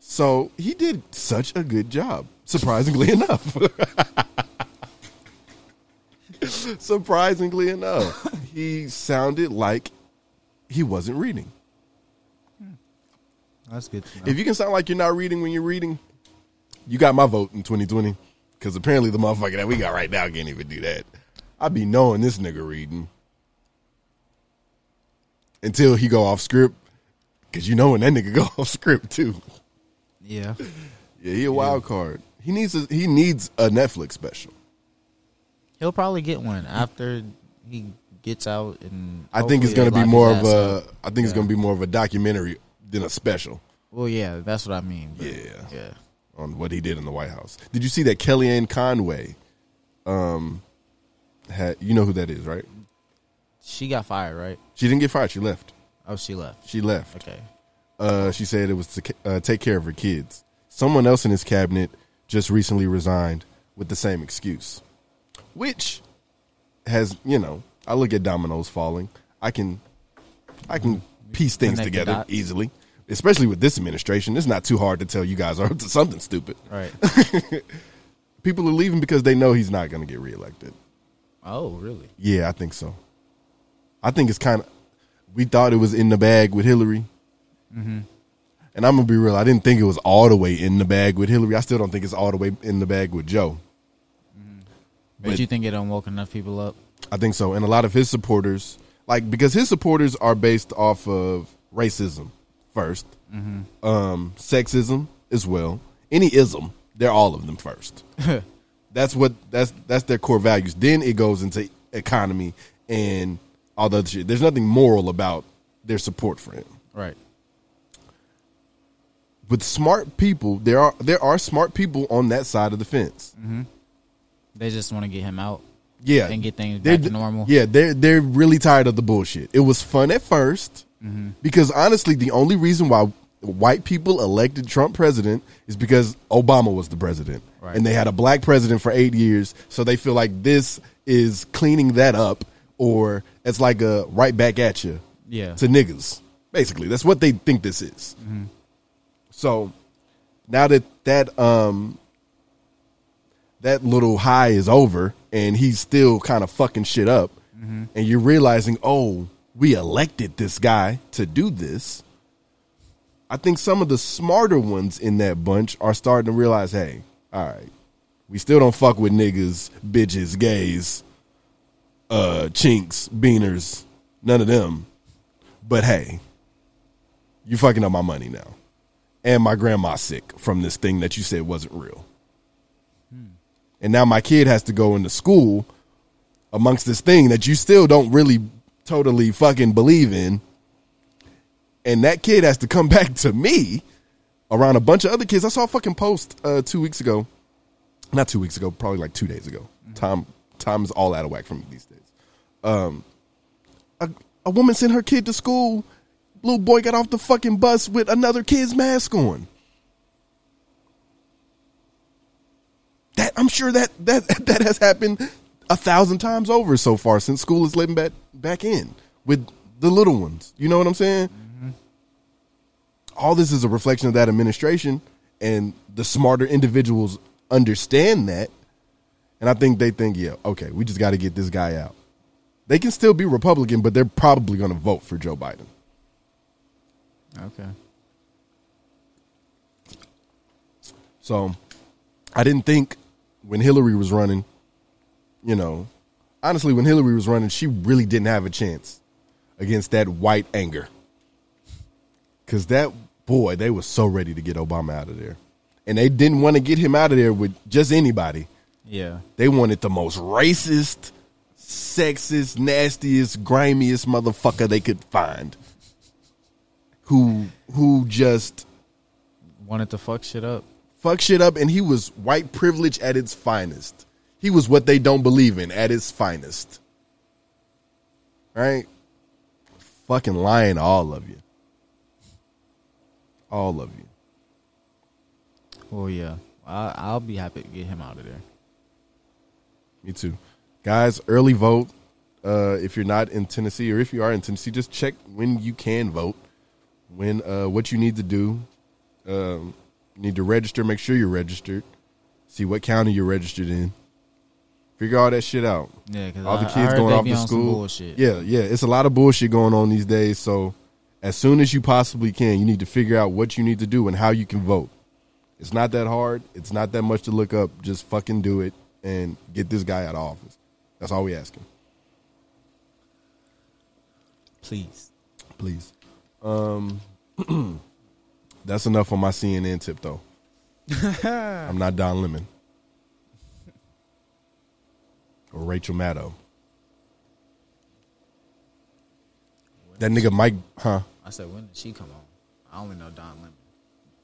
So he did such a good job, surprisingly enough. surprisingly enough, he sounded like he wasn't reading. Hmm. That's good. If you can sound like you're not reading when you're reading, you got my vote in 2020. Because apparently the motherfucker that we got right now can't even do that. I'd be knowing this nigga reading until he go off script. Because you know when that nigga go off script too. yeah. Yeah, he a wild card. He needs a, he needs a Netflix special. He'll probably get one after he gets out and I think it's gonna be more of a. up. I think it's gonna be more of a documentary than a special Well, yeah, that's what I mean. but- Yeah. yeah. on what he did in the White House. Did you see that Kellyanne Conway? Um, had you know who that is, right? She got fired, right? She didn't get fired. She left. Oh, she left. She left. Okay. Uh, she said it was to uh, take care of her kids. Someone else in his cabinet just recently resigned with the same excuse, which has you know I look at dominoes falling. I can I can piece things Connect the together dots. easily, especially with this administration. It's not too hard to tell you guys are up to something stupid. Right. People are leaving because they know he's not going to get reelected. oh, really? Yeah, I think so. I think it's kind of. We thought it was in the bag with Hillary, Mm-hmm. and I'm gonna be real. I didn't think it was all the way in the bag with Hillary. I still don't think it's all the way in the bag with Joe. But, But- you think it don't woke enough people up? I think so, and a lot of his supporters, like because his supporters are based off of racism 1st um, sexism as well, any ism. They're all of them first. that's what that's that's their core values. Then it goes into economy and all the other shit. There's nothing moral about their support for him. Right. With smart people, there are there are smart people on that side of the fence. They just want to get him out. Yeah, and get things They're- back to normal. Yeah, they're they're really tired of the bullshit. It was fun at 1st Mm-hmm. because honestly, the only reason why white people elected Trump president is because Obama was the president, Right. and they had a black president for eight years, so they feel like this is cleaning that up, or it's like a right back at you, Yeah. to niggas. Basically, that's what they think this is. So now that that um that little high is over and he's still kind of fucking shit up. And you're realizing oh we elected this guy to do this. I think some of the smarter ones in that bunch are starting to realize hey all right we still don't fuck with niggas bitches gays uh chinks beaners none of them. But hey you fucking up my money now. And my grandma's sick from this thing that you said wasn't real. And now my kid has to go into school amongst this thing that you still don't really totally fucking believe in. And that kid has to come back to me around a bunch of other kids. I saw a fucking post uh, two weeks ago. Not two weeks ago, probably like two days ago. Time time is all out of whack for me these days. Um a, a woman sent her kid to school little boy got off the fucking bus with another kid's mask on. That I'm sure that that that has happened a thousand times over so far since school is letting back back in with the little ones. You know what I'm saying? Mm-hmm. All this is a reflection of that administration, and the smarter individuals understand that, and I think they think, yeah, okay, we just got to get this guy out. They can still be Republican, but they're probably going to vote for Joe Biden. Okay. So I didn't think when Hillary was running, you know, honestly, when Hillary was running, she really didn't have a chance against that white anger. Because that boy, they were so ready to get Obama out of there. And they didn't want to get him out of there with just anybody. Yeah. They wanted the most racist, sexist, nastiest, grimiest motherfucker they could find. Who who just Wanted to fuck shit up. Fuck shit up and he was white privilege at its finest. He was what they don't believe in at its finest. Right? Fucking lying all of you. All of you. Oh yeah. I, I'll be happy to get him out of there. Me too. Guys, early vote. Uh, if you're not in Tennessee or if you are in Tennessee, just check when you can vote. When uh, what you need to do. Um, you need to register, make sure you're registered. See what county you're registered in. Figure all that shit out. Yeah, 'cause all the I- kids going off to school. Yeah, yeah, it's a lot of bullshit going on these days. So, as soon as you possibly can, you need to figure out what you need to do and how you can vote. It's not that hard. It's not that much to look up. Just fucking do it and get this guy out of office. That's all we asking. Please. Please. Um, that's enough on my CNN tip, though. I'm not Don Lemon or Rachel Maddow. That nigga Mike, huh? I said, when did she come on? I only know Don Lemon.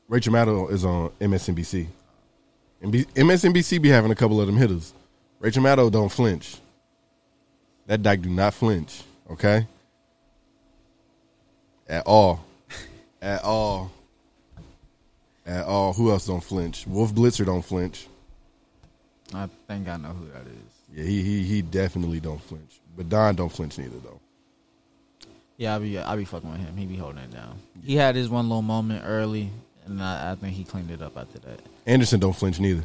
Rachel Maddow is on MSNBC. MB- MSNBC be having a couple of them hitters. Rachel Maddow don't flinch. That dyke do not flinch. Okay. At all. At all. At all. Who else don't flinch? Wolf Blitzer don't flinch. I think I know who that is. Yeah, he he he definitely don't flinch. But Don don't flinch neither though. Yeah, I be I be fucking with him. He be holding it down. He had his one little moment early, and I, I think he cleaned it up after that. Anderson don't flinch neither.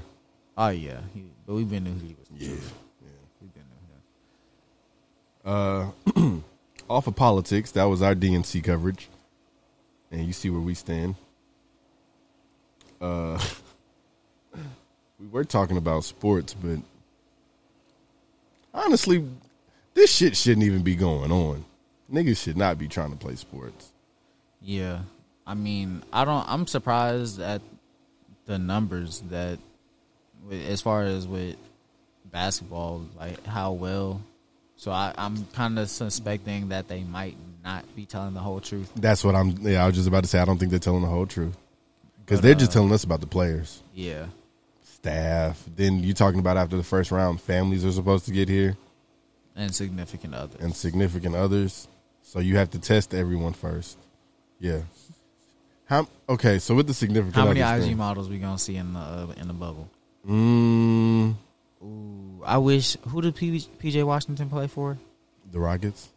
Oh yeah, he, but we've been knew who he was. Yeah. We've been knew him. Uh, off of politics, that was our DNC coverage, and you see where we stand. Uh, we were talking about sports, but honestly, this shit shouldn't even be going on. Niggas should not be trying to play sports. Yeah, I mean, I don't. I'm surprised at the numbers that, as far as with basketball, like how well. So I, I'm kind of suspecting that they might not be telling the whole truth. That's what I'm. Yeah, I was just about to say. I don't think they're telling the whole truth because they're just telling us about the players, Yeah, staff. Then you're talking about after the first round, families are supposed to get here. and significant others. and significant others. So you have to test everyone first. Yeah. How? Okay, so with the significant How many others IG thing- models we gonna see in the uh, in the bubble? Mm, Ooh, I wish. Who did PJ, PJ Washington play for? the Rockets.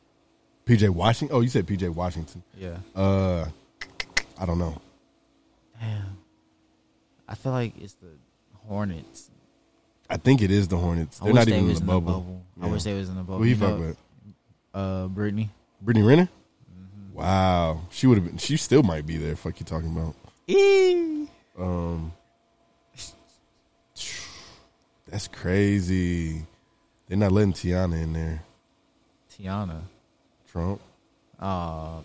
PJ Washington. Oh, you said PJ Washington. Yeah. Uh, I don't know. Damn. I feel like it's the Hornets. I think it is the Hornets. They're not they even in the bubble. I Yeah. wish they was in the bubble. Who you You fuck know, with? Uh, Brittany. Brittany Renner. Mm-hmm. Wow, she would have been. She still might be there. Fuck you talking about? Eee. Um, that's crazy. They're not letting Tiana in there. Tiana. Trump. Oh,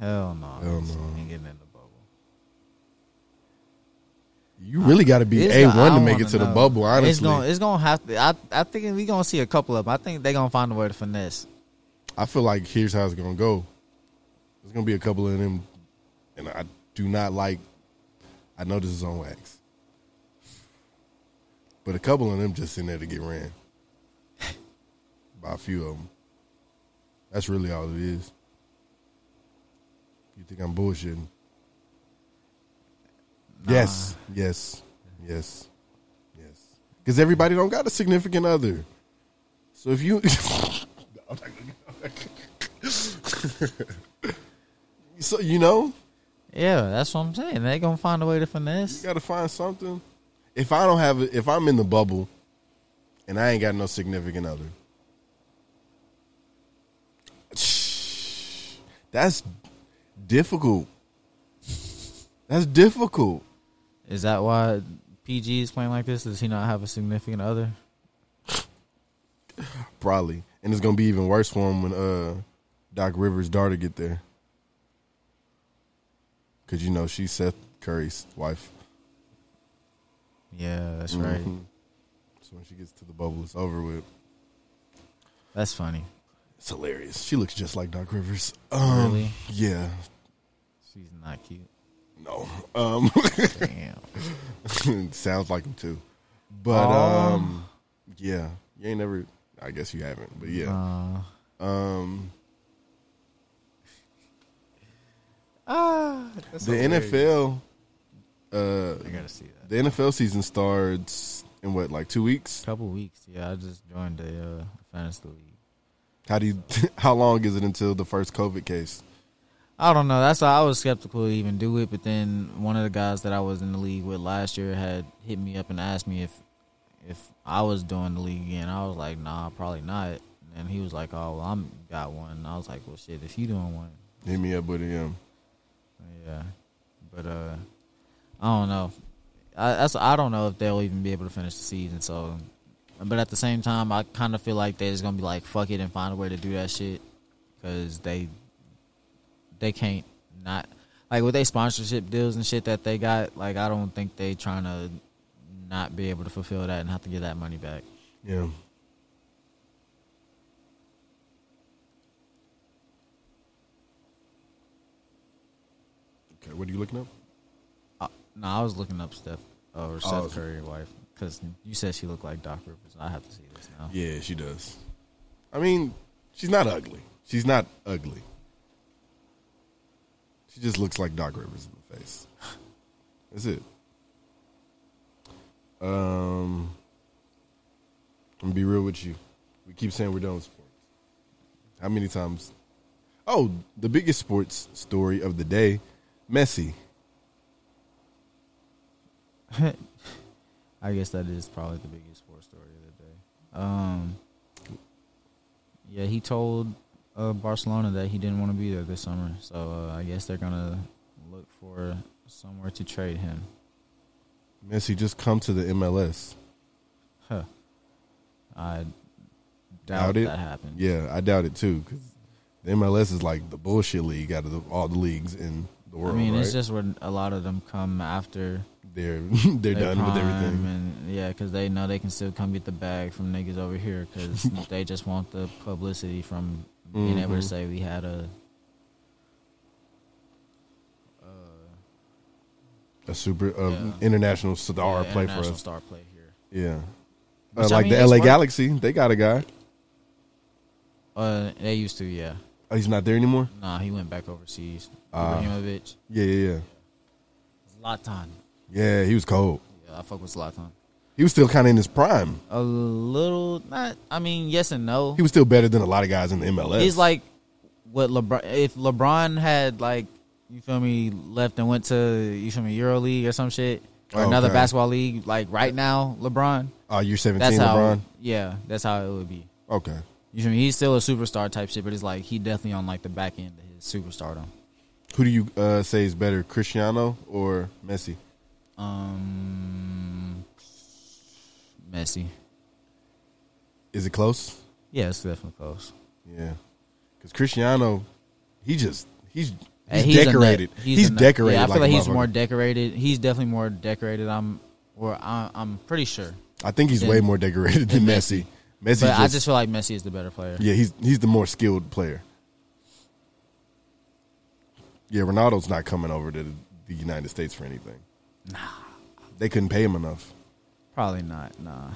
hell no. Hell no. Ain't getting in the bubble. You really got to be a one to make it to the bubble. Honestly, it's gonna it's gonna have to. I I think we're gonna see a couple of. them. I think they're gonna find a way to finesse. I feel like here's how it's gonna go. There's gonna be a couple of them, and I do not like. I know this is on wax, but a couple of them just in there to get ran by a few of them. That's really all it is. You think I'm bullshitting? Ah. Yes, yes, yes, yes. Because everybody don't got a significant other. So if you, so you know, Yeah, that's what I'm saying. They gonna find a way to finesse. you got to find something. If I don't have if I'm in the bubble, and I ain't got no significant other, that's difficult. That's difficult. Is that why PG is playing like this? Does he not have a significant other? Probably, and it's gonna be even worse for him when uh Doc Rivers' daughter get there, because you know she's Seth Curry's wife. Yeah, that's right. Mhm. So when she gets to the bubble, it's over with. That's funny. It's hilarious. She looks just like Doc Rivers. Um, Really? Yeah. She's not cute. No. Um, Damn. sounds like him too. But Aw. um, yeah, you ain't never. I guess you haven't. But yeah. Uh, Um, ah, the NFL. Uh, I gotta see that. the NFL season starts in what, like two weeks? A couple weeks. Yeah, I just joined the uh, fantasy league. How do you? How long is it until the first COVID case? I don't know. That's why I was skeptical to even do it. But then one of the guys that I was in the league with last year had hit me up and asked me if if I was doing the league again. I was like, nah, probably not. And he was like, oh, well, I'm got one. And I was like, well, shit, if you doing one, Hit me up with him. yeah. But uh, I don't know. I that's I don't know if they'll even be able to finish the season. So, but at the same time, I kind of feel like they're just gonna be like, fuck it, and find a way to do that shit because they they can't not like with their sponsorship deals and shit that they got. Like, I don't think they trying to not be able to fulfill that and have to get that money back. Yeah. Okay, what are you looking up? Uh, no, I was looking up Steph or Seth Oh. Curry wife because you said she looked like Doc Rivers. I have to see this now. Yeah, she does. I mean, she's not ugly. She's not ugly. She just looks like Doc Rivers in the face. That's it. Um, I'm gonna be real with you. We keep saying we're done with sports. How many times? Oh, the biggest sports story of the day: Messi. I guess that is probably the biggest sports story of the day. Um, yeah, he told uh, Barcelona that he didn't want to be there this summer, so uh, I guess they're gonna look for somewhere to trade him. Messi just come to the MLS. Huh. I doubt, Doubt it? that happened. Yeah, I doubt it too because the MLS is like the bullshit league out of the, all the leagues in the world. I mean, right? it's just where a lot of them come after they're they're done with everything. and yeah, because they know they can still come get the bag from niggas over here because they just want the publicity from being able to Mhm. say we had a A super uh, Yeah. international star yeah, play for international us. star play here. Yeah, uh, I like mean, the LA work- Galaxy, they got a guy. Uh, they used to, yeah. Oh, he's not there anymore. Nah, he went back overseas. Ibrahimovic, Yeah, yeah, yeah. Zlatan. Yeah, he was cold. Yeah, I fuck with Zlatan. He was still kind of in his prime. A little, not. I mean, yes and no. He was still better than a lot of guys in the MLS. He's like what LeBron. If LeBron had like, you feel me, left and went to you feel me Euro League or some shit or another Okay. basketball league, like right now, LeBron. oh, you're 17, That's how. LeBron. Yeah, that's how it would be. Okay. You feel me? He's still a superstar type shit, but it's like he definitely on like the back end of his superstardom. Who do you uh, say is better, Cristiano or Messi? Um, Messi. Is it close? Yeah, it's definitely close. Yeah, because Cristiano, he just he's he's, nut. decorated. He's, a decorated. Yeah, I feel like, a he's more decorated. He's definitely more decorated. I'm, or I, I'm pretty sure. I think he's than- way more decorated than than Messi. Messi. Just, I just feel like Messi is the better player. yeah, he's he's the more skilled player. Yeah, Ronaldo's not coming over to the, the United States for anything. Nah, they couldn't pay him enough. Probably not. Nah.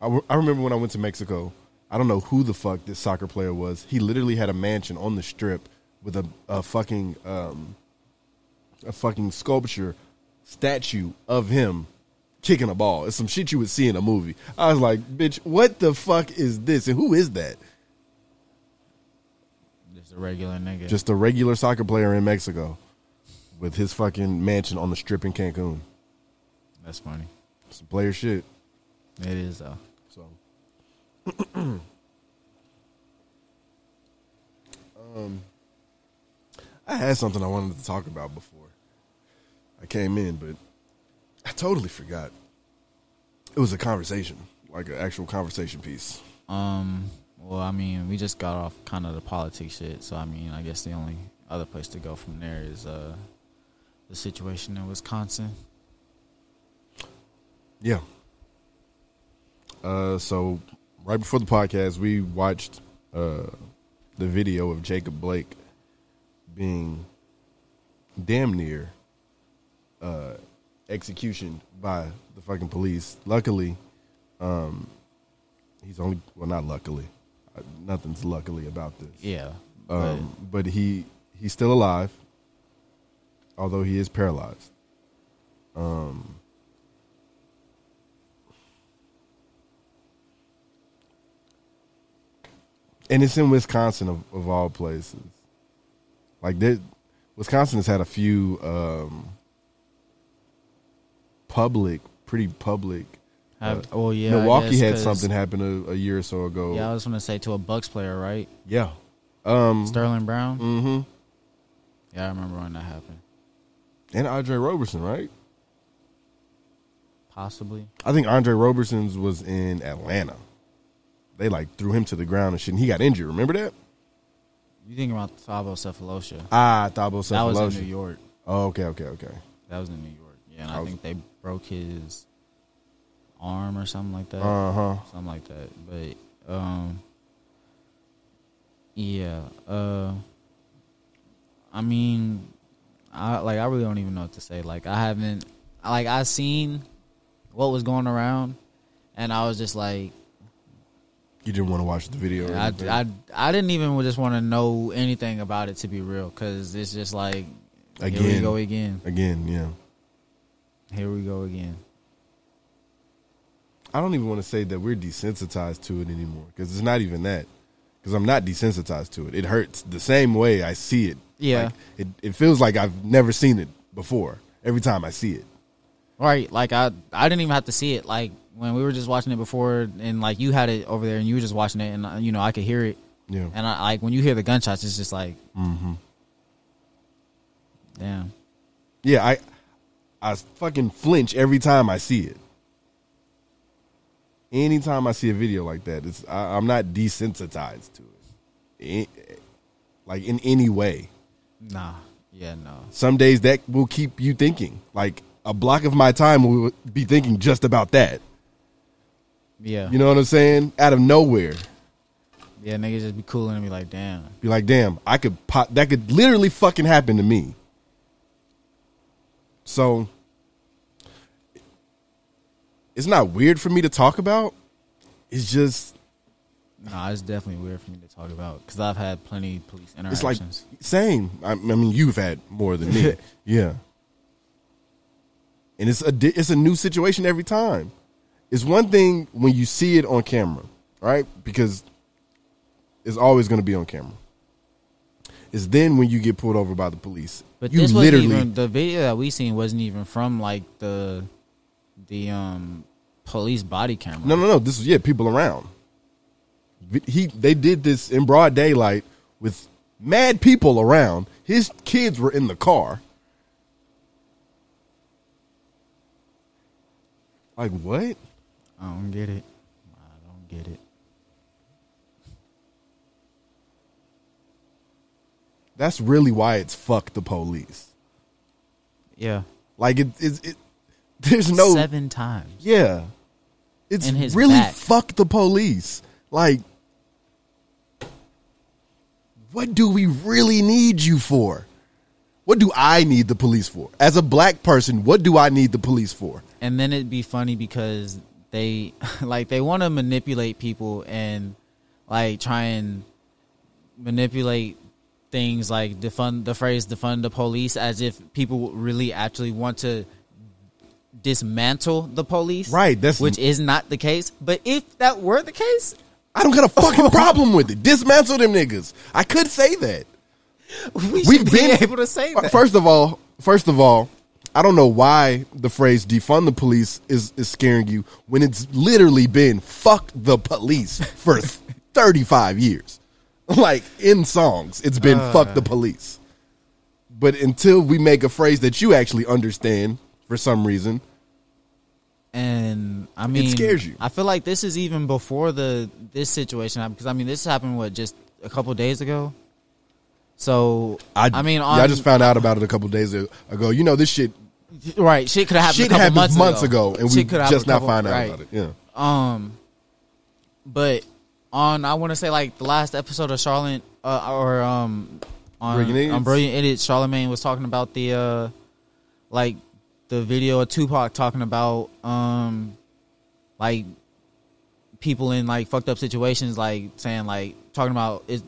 I, w- I remember when I went to Mexico. I don't know who the fuck this soccer player was. He literally had a mansion on the strip with a, a fucking um, a fucking sculpture statue of him kicking a ball. It's some shit you would see in a movie. I was like, bitch, what the fuck is this? And who is that? Just a regular nigga. Just a regular soccer player in Mexico with his fucking mansion on the strip in Cancun. That's funny. Some player shit. It is though. So, um, I had something I wanted to talk about before I came in, but I totally forgot. It was a conversation, like an actual conversation piece. Um. Well, I mean, we just got off kind of the politics shit, so I mean, I guess the only other place to go from there is uh the situation in Wisconsin. Yeah. Uh, so right before the podcast, we watched uh, the video of Jacob Blake being damn near uh, execution by the fucking police. Luckily, um, he's only well, not luckily. Uh, nothing's luckily about this. Yeah. Um, but he he's still alive, although he is paralyzed. Um, and it's in Wisconsin of, of all places. Like there, Wisconsin has had a few um, public, pretty public. Have- oh, yeah, Milwaukee guess, had something happen a, a year or so ago. Yeah, I was gonna say to a Bucks player, right? Yeah. Um, Sterling Brown. Mm-hmm. Yeah, I remember when that happened. And Andre Roberson, right? Possibly. I think Andre Roberson's was in Atlanta. They like threw him to the ground and shit. And he got injured. Remember that? You think about Thabo Sefolosha? Ah, Thabo That was in New York. Oh, okay, okay, okay. That was in New York. Yeah, and I I, was- think they broke his arm or something like that. Uh-huh. Something like that. But um yeah, uh I mean I like I really don't even know what to say. Like I haven't like I seen what was going around and I was just like You didn't want to watch the video. Or I. I, I didn't even just want to know anything about it to be real because it's just like here we Again. go again. Again, yeah. Here we go again. I don't even want to say that we're desensitized to it anymore because it's not even that. Because I'm not desensitized to it. It hurts the same way I see it. Yeah. Like, it it feels like I've never seen it before. Every time I see it. Right, like I I didn't even have to see it. Like when we were just watching it before, and like you had it over there, and you were just watching it, and uh, you know I could hear it. Yeah. And I like when you hear the gunshots, it's just like, Mm-hmm. damn. Yeah, I I fucking flinch every time I see it. Anytime I see a video like that, it's I, I'm not desensitized to it, Eh, like in any way. Nah. Yeah. No. Some days that will keep you thinking. Like a block of my time will be thinking just about that. Yeah. You know what I'm saying? Out of nowhere, Yeah. Niggas just be cool and be like, damn. be like, damn, I could pop. That could literally fucking happen to me. So it's not weird for me to talk about. It's just Nah, it's definitely weird for me to talk about because I've had plenty of police It's like interactions. same. I, I mean, you've had more than me. yeah, and it's a it's a new situation every time. It's one thing when you see it on camera, right? Because it's always going to be on camera. It's then when you get pulled over by the police. but you this literally even the video that we seen wasn't even from like the the um police body camera. no no no. This is yeah people around. He they did this in broad daylight with mad people around. His kids were in the car. Like what? I don't get it. I don't get it. That's really why it's fuck the police. Yeah, Like it is it, there's no seven times. yeah. It's really back. fuck the police. Like what do we really need you for? What do I need the police for? As a black person, what do I need the police for? and then it'd be funny because they like they want to manipulate people and like try and manipulate things like defund the phrase defund the police as if people really actually want to dismantle the police Right, that's- which is not the case but if that were the case I don't got a fucking problem with it. Dismantle them niggas. I could say that. we should We've be been able to say uh, that First of all, first of all, I don't know why the phrase defund the police is, is scaring you when it's literally been fuck the police for 35 years. Like in songs, it's been uh. fuck the police. But until we make a phrase that you actually understand for some reason, and I mean, it scares you. I feel like this is even before the this situation because I mean, this happened what just a couple days ago. So I, I, mean, yeah, I just found out about it a couple days ago. You know, this shit, right. Shit could have happened shit a couple happened months, months ago. ago, and we just happened a now couple- find out right. about it. Yeah. Um, but on I want to say like the last episode of Charlotte uh, or um on Brilliant Idiots? on Brilliant Idiots, Charlamagne was talking about the uh like the video of Tupac talking about um like people in like fucked up situations, like saying like talking about is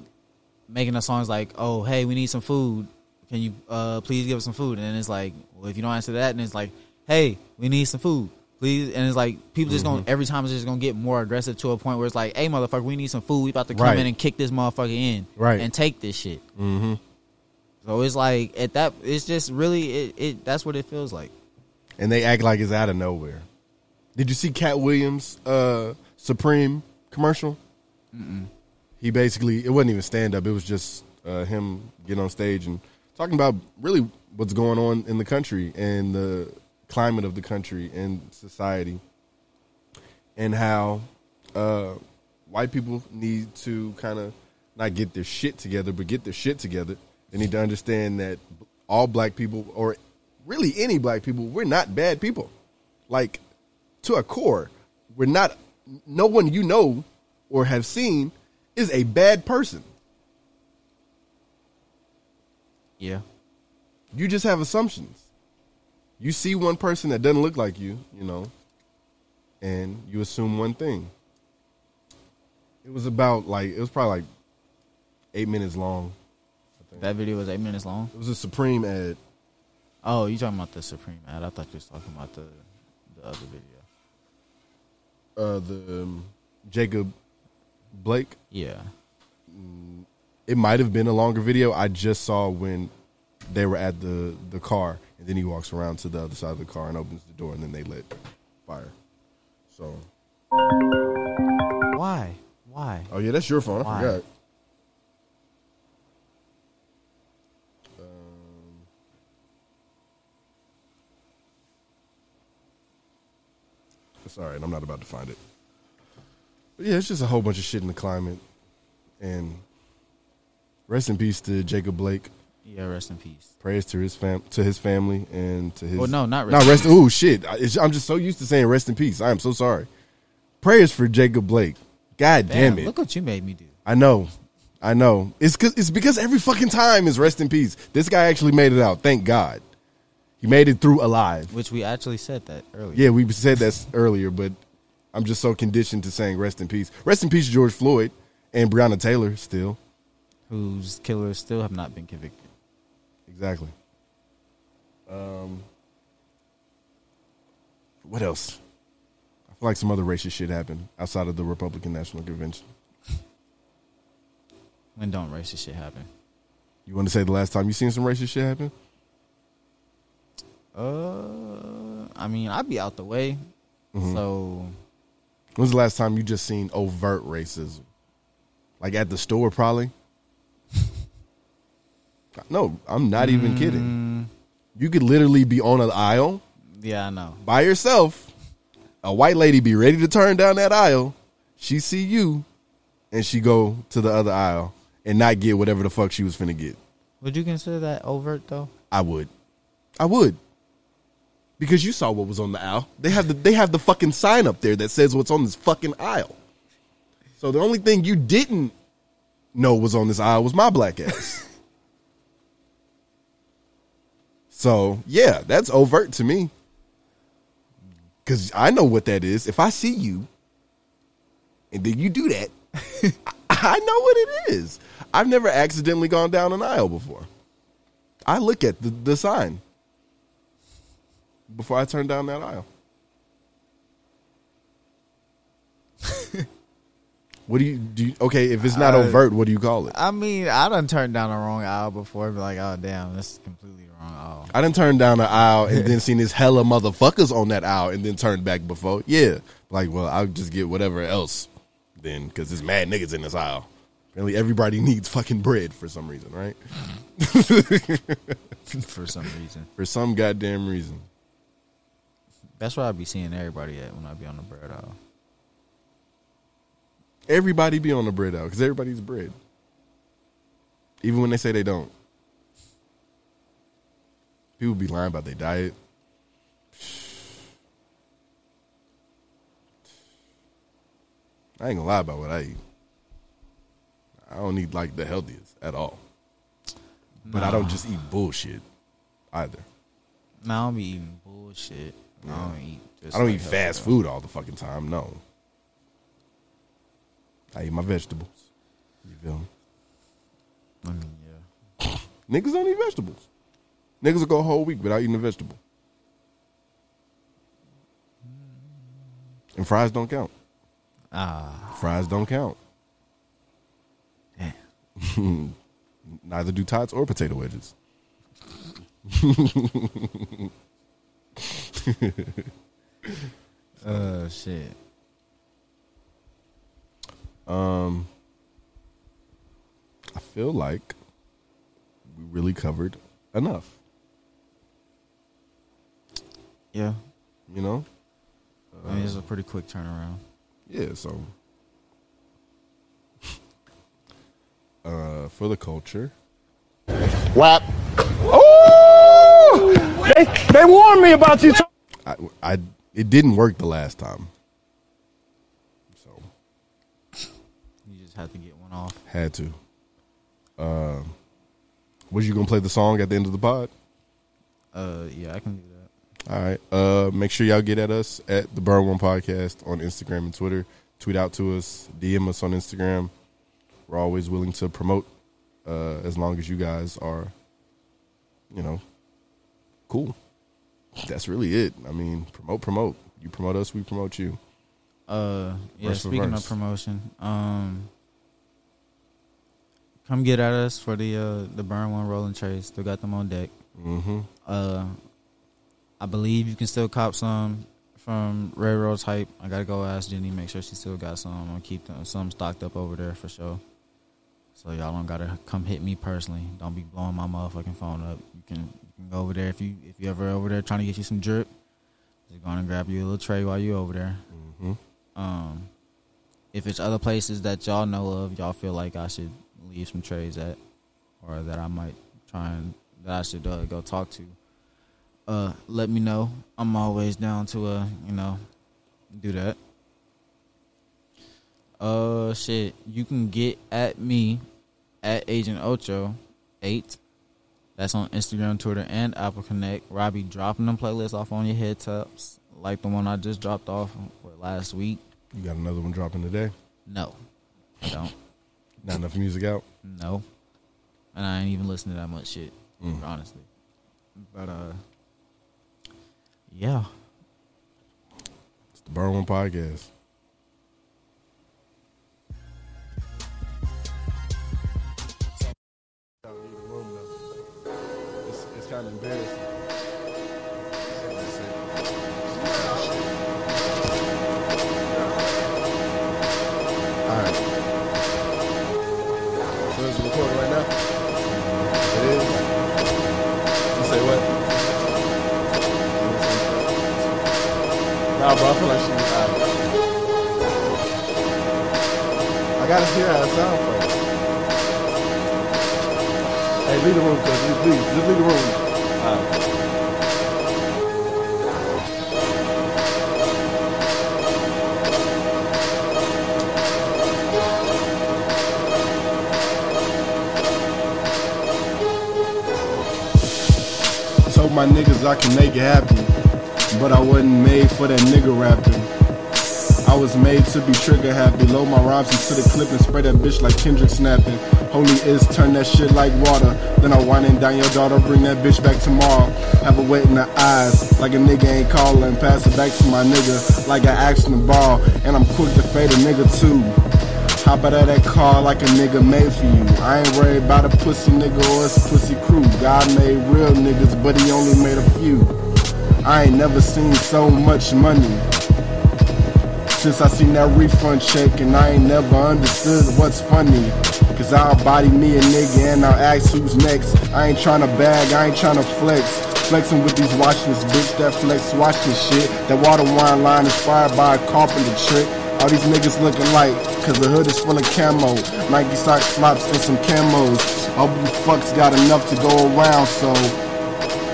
making the songs like oh hey we need some food can you uh please give us some food and then it's like well if you don't answer that and it's like hey we need some food please and it's like people just Mm-hmm. gonna every time it's just gonna get more aggressive to a point where it's like hey motherfucker we need some food we about to come Right. in and kick this motherfucker in Right. and take this shit mm-hmm. so it's like at that it's just really it, it that's what it feels like and they act like it's out of nowhere. Did you see Katt Williams' uh, Supreme commercial? Mm hmm. He basically it wasn't even stand up; it was just uh, him getting on stage and talking about really what's going on in the country and the climate of the country and society, and how uh, white people need to kind of not get their shit together, but get their shit together. They need to understand that all black people, or really any black people, we're not bad people. Like to a core, we're not. No one you know or have seen is a bad person. Yeah You just have assumptions. You see one person that doesn't look like you, you know, and you assume one thing. It was about like it was probably like eight minutes long. that video was eight minutes long It was a Supreme ad. oh you talking about the Supreme ad I thought you was talking about the the other video Uh, the um, Jacob Blake. yeah It might have been a longer video. I just saw when they were at the the car, and then he walks around to the other side of the car and opens the door, and then they lit fire. So, why why oh yeah, that's your phone. I forgot. Um, It's all right. I'm not about to find it. But yeah, it's just a whole bunch of shit in the climate. And rest in peace to Jacob Blake. yeah rest in peace Prayers to his fam to his family and to his. Well, no, not not rest rest. Oh shit! I- I'm just so used to saying rest in peace. I am so sorry. Prayers for Jacob Blake. God damn, it! look what you made me do I know, I know. It's cause, it's because every fucking time is rest in peace. This guy actually made it out. Thank God, he made it through alive. which we actually said that earlier Yeah, we said that earlier, but I'm just so conditioned to saying rest in peace. Rest in peace, George Floyd. and Breonna Taylor still whose killers still have not been convicted. exactly. Um, what else? I feel like some other racist shit happened outside of the Republican National Convention. When don't racist shit happen? You want to say the last time you seen some racist shit happen? Uh, I mean, I'd be out the way. Mhm. So When's the last time you just seen overt racism? Like at the store, probably. No, I'm not even kidding. Mm. You could literally be on an aisle yeah, I know. by yourself. A white lady be ready to turn down that aisle. She see you, and she go to the other aisle and not get whatever the fuck she was finna get. Would you consider that overt though? I would. I would. Because you saw what was on the aisle. They have the they have the fucking sign up there that says what's on this fucking aisle. So the only thing you didn't know was on this aisle was my black ass. so yeah, that's overt to me. Cause I know what that is. If I see you and then you do that, I know what it is. I've never accidentally gone down an aisle before. I look at the, the sign before I turn down that aisle. what do you do? You, okay, if it's not Uh, overt, what do you call it? I mean, I done turned down the wrong aisle before. Be like, oh damn, this is completely aisle. I didn't turn down an aisle and then seen this hella motherfuckers on that aisle and then turned back before. Yeah, like well, I'll just get whatever else then because there's mad niggas in this aisle. Apparently, everybody needs fucking bread for some reason, right? For some reason, for some goddamn reason. that's where I be seeing everybody at when I be on the bread aisle. Everybody be on the bread aisle because everybody's bread, even when they say they don't. People be lying about their diet. I ain't gonna lie about what I eat. I don't eat like the healthiest at all. But I don't just eat bullshit either. No, I don't be eating bullshit. I don't eat. Just I don't like eat fast stuff. food all the fucking time. No. I eat my vegetables. You feel me? I mean, yeah. Niggas don't eat vegetables. Niggas will go a whole week without eating a vegetable. And fries don't count. Ah, Fries don't count. Yeah. Neither do tots or potato wedges. uh, shit. Um, I feel like we really covered enough. Yeah, You know? I mean, it's a pretty quick turnaround. Yeah, so uh for the culture. Whap. Oh! They, they warned me about you. I, I it didn't work the last time. So You just have to get one off. had to. Um was you gonna play the song at the end of the pod? Uh, yeah, I can do that. All right. Uh make sure y'all get at us at the Burn One Podcast on Instagram and Twitter. Tweet out to us, DM us on Instagram. We're always willing to promote uh as long as you guys are, you know, cool. That's really it. I mean, promote, promote. You promote us, we promote you. Uh, yeah. Verse speaking of promotion, um, come get at us for the uh the burn one rolling trays. Still got them on deck. Mm-hmm. Uh, I believe you can still cop some from Railroad Type. I gotta go ask Jenny, make sure she still got some. I'm gonna keep them, some stocked up over there for sure. So y'all don't gotta come hit me personally. Don't be blowing my motherfucking phone up. You can you can go over there if you if you ever over there trying to get you some drip. Just go on and grab you a little tray while you over there. Mm-hmm. Um, if it's other places that y'all know of, y'all feel like I should leave some trays at, or that I might try and that I should uh, go talk to. Uh, let me know. I'm always down to uh, you know, do that. Uh, shit, you can get at me at Agent Ocho eight. That's on Instagram, Twitter, and Apple Connect. Be dropping them playlists off on your head tops, like the one I just dropped off last week. You got another one dropping today? No, I don't. Not enough music out. No, and I ain't even listening to that much shit, Mm. honestly. But uh, yeah, It's the Burn One Podcast. It's, it's kind of embarrassing. I gotta hear how it sounds first. Hey, leave the room, cuz. Please, just leave the room. Alright. Told my niggas I can make it happen, but I wasn't made for that nigga rapping. I was made to be trigger happy. Load my rhymes into the clip and spray that bitch like Kendrick snapping. Holy is turn that shit like water. Then I winding down your daughter, bring that bitch back tomorrow. Have a wet in the eyes, like a nigga ain't calling. Pass it back to my nigga, like I him the ball. And I'm quick to fade a nigga too. Hop out of that car like a nigga made for you. I ain't worried about a pussy nigga or his pussy crew. God made real niggas, but he only made a few. I ain't never seen so much money. Since I seen that refund check and I ain't never understood what's funny. Cause I'll body me a nigga and I'll ask who's next. I ain't tryna bag, I ain't tryna flex. Flexing with these watches, bitch, that flex watch this shit. That water wine line inspired by a carpenter trick. All these niggas looking like, cause the hood is full of camo. Nike socks, flops, and some camos. All you fucks got enough to go around, so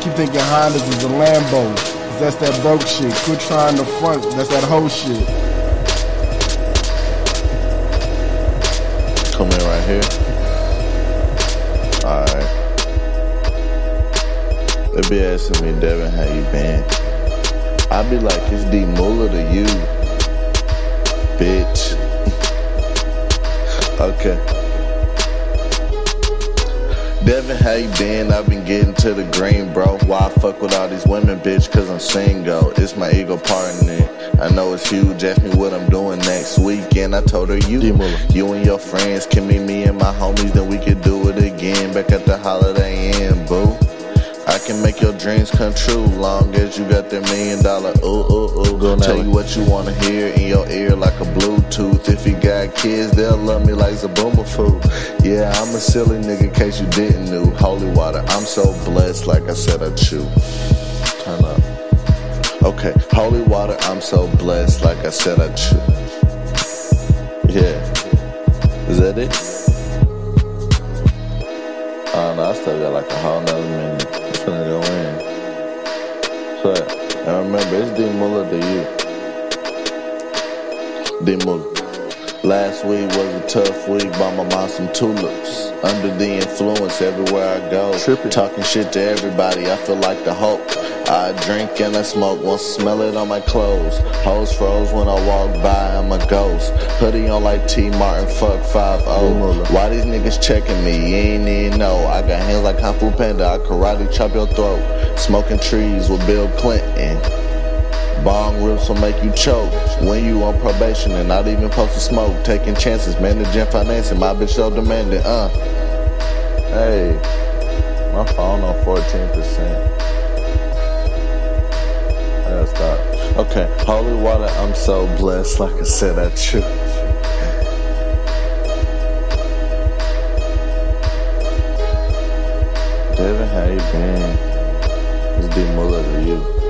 keep thinking Hondas is a Lambo. Cause that's that broke shit. Quit trying to front, that's that whole shit. In right here. Alright. They be asking me, Devin, how you been? I be like, it's D Muller to you, bitch. okay. Devin, how you been? I've been getting to the green, bro. Why I fuck with all these women, bitch? Cause I'm single. It's my ego part in it. I know it's huge. Ask me what I'm doing next weekend. I told her you, you and your friends can meet me and my homies, then we could do it again. Back at the Holiday Inn, boo. I can make your dreams come true, long as you got that million dollar ooh ooh ooh. Go Tell you what you wanna hear in your ear like a Bluetooth. If you got kids, they'll love me like Zaboomer food. Yeah, I'm a silly nigga, in case you didn't know. Holy water, I'm so blessed, like I said I chew. Turn up. Okay, holy water, I'm so blessed, like I said I chew. Yeah, is that it? Oh no, I still got like a whole nother minute. So, and remember, it's D Muller to you. D Muller. Last week was a tough week. Bought my mom some tulips. Under the influence everywhere I go. Talking shit to everybody. I feel like the Hulk. I drink and I smoke, won't smell it on my clothes. Hoes froze when I walk by, I'm a ghost. Hoodie on like T Martin, fuck 5 Why these niggas checking me? You ain't even know. I got hands like Kung Fu Panda, I karate chop your throat. Smoking trees with Bill Clinton. Bong rips will make you choke when you on probation and not even supposed to smoke. Taking chances, managing financing, my bitch so demanding, uh. Hey, my phone on 14%. I gotta stop. Okay, holy water, I'm so blessed, like I said, I chew. Devin, how you been? It's D Muller to you.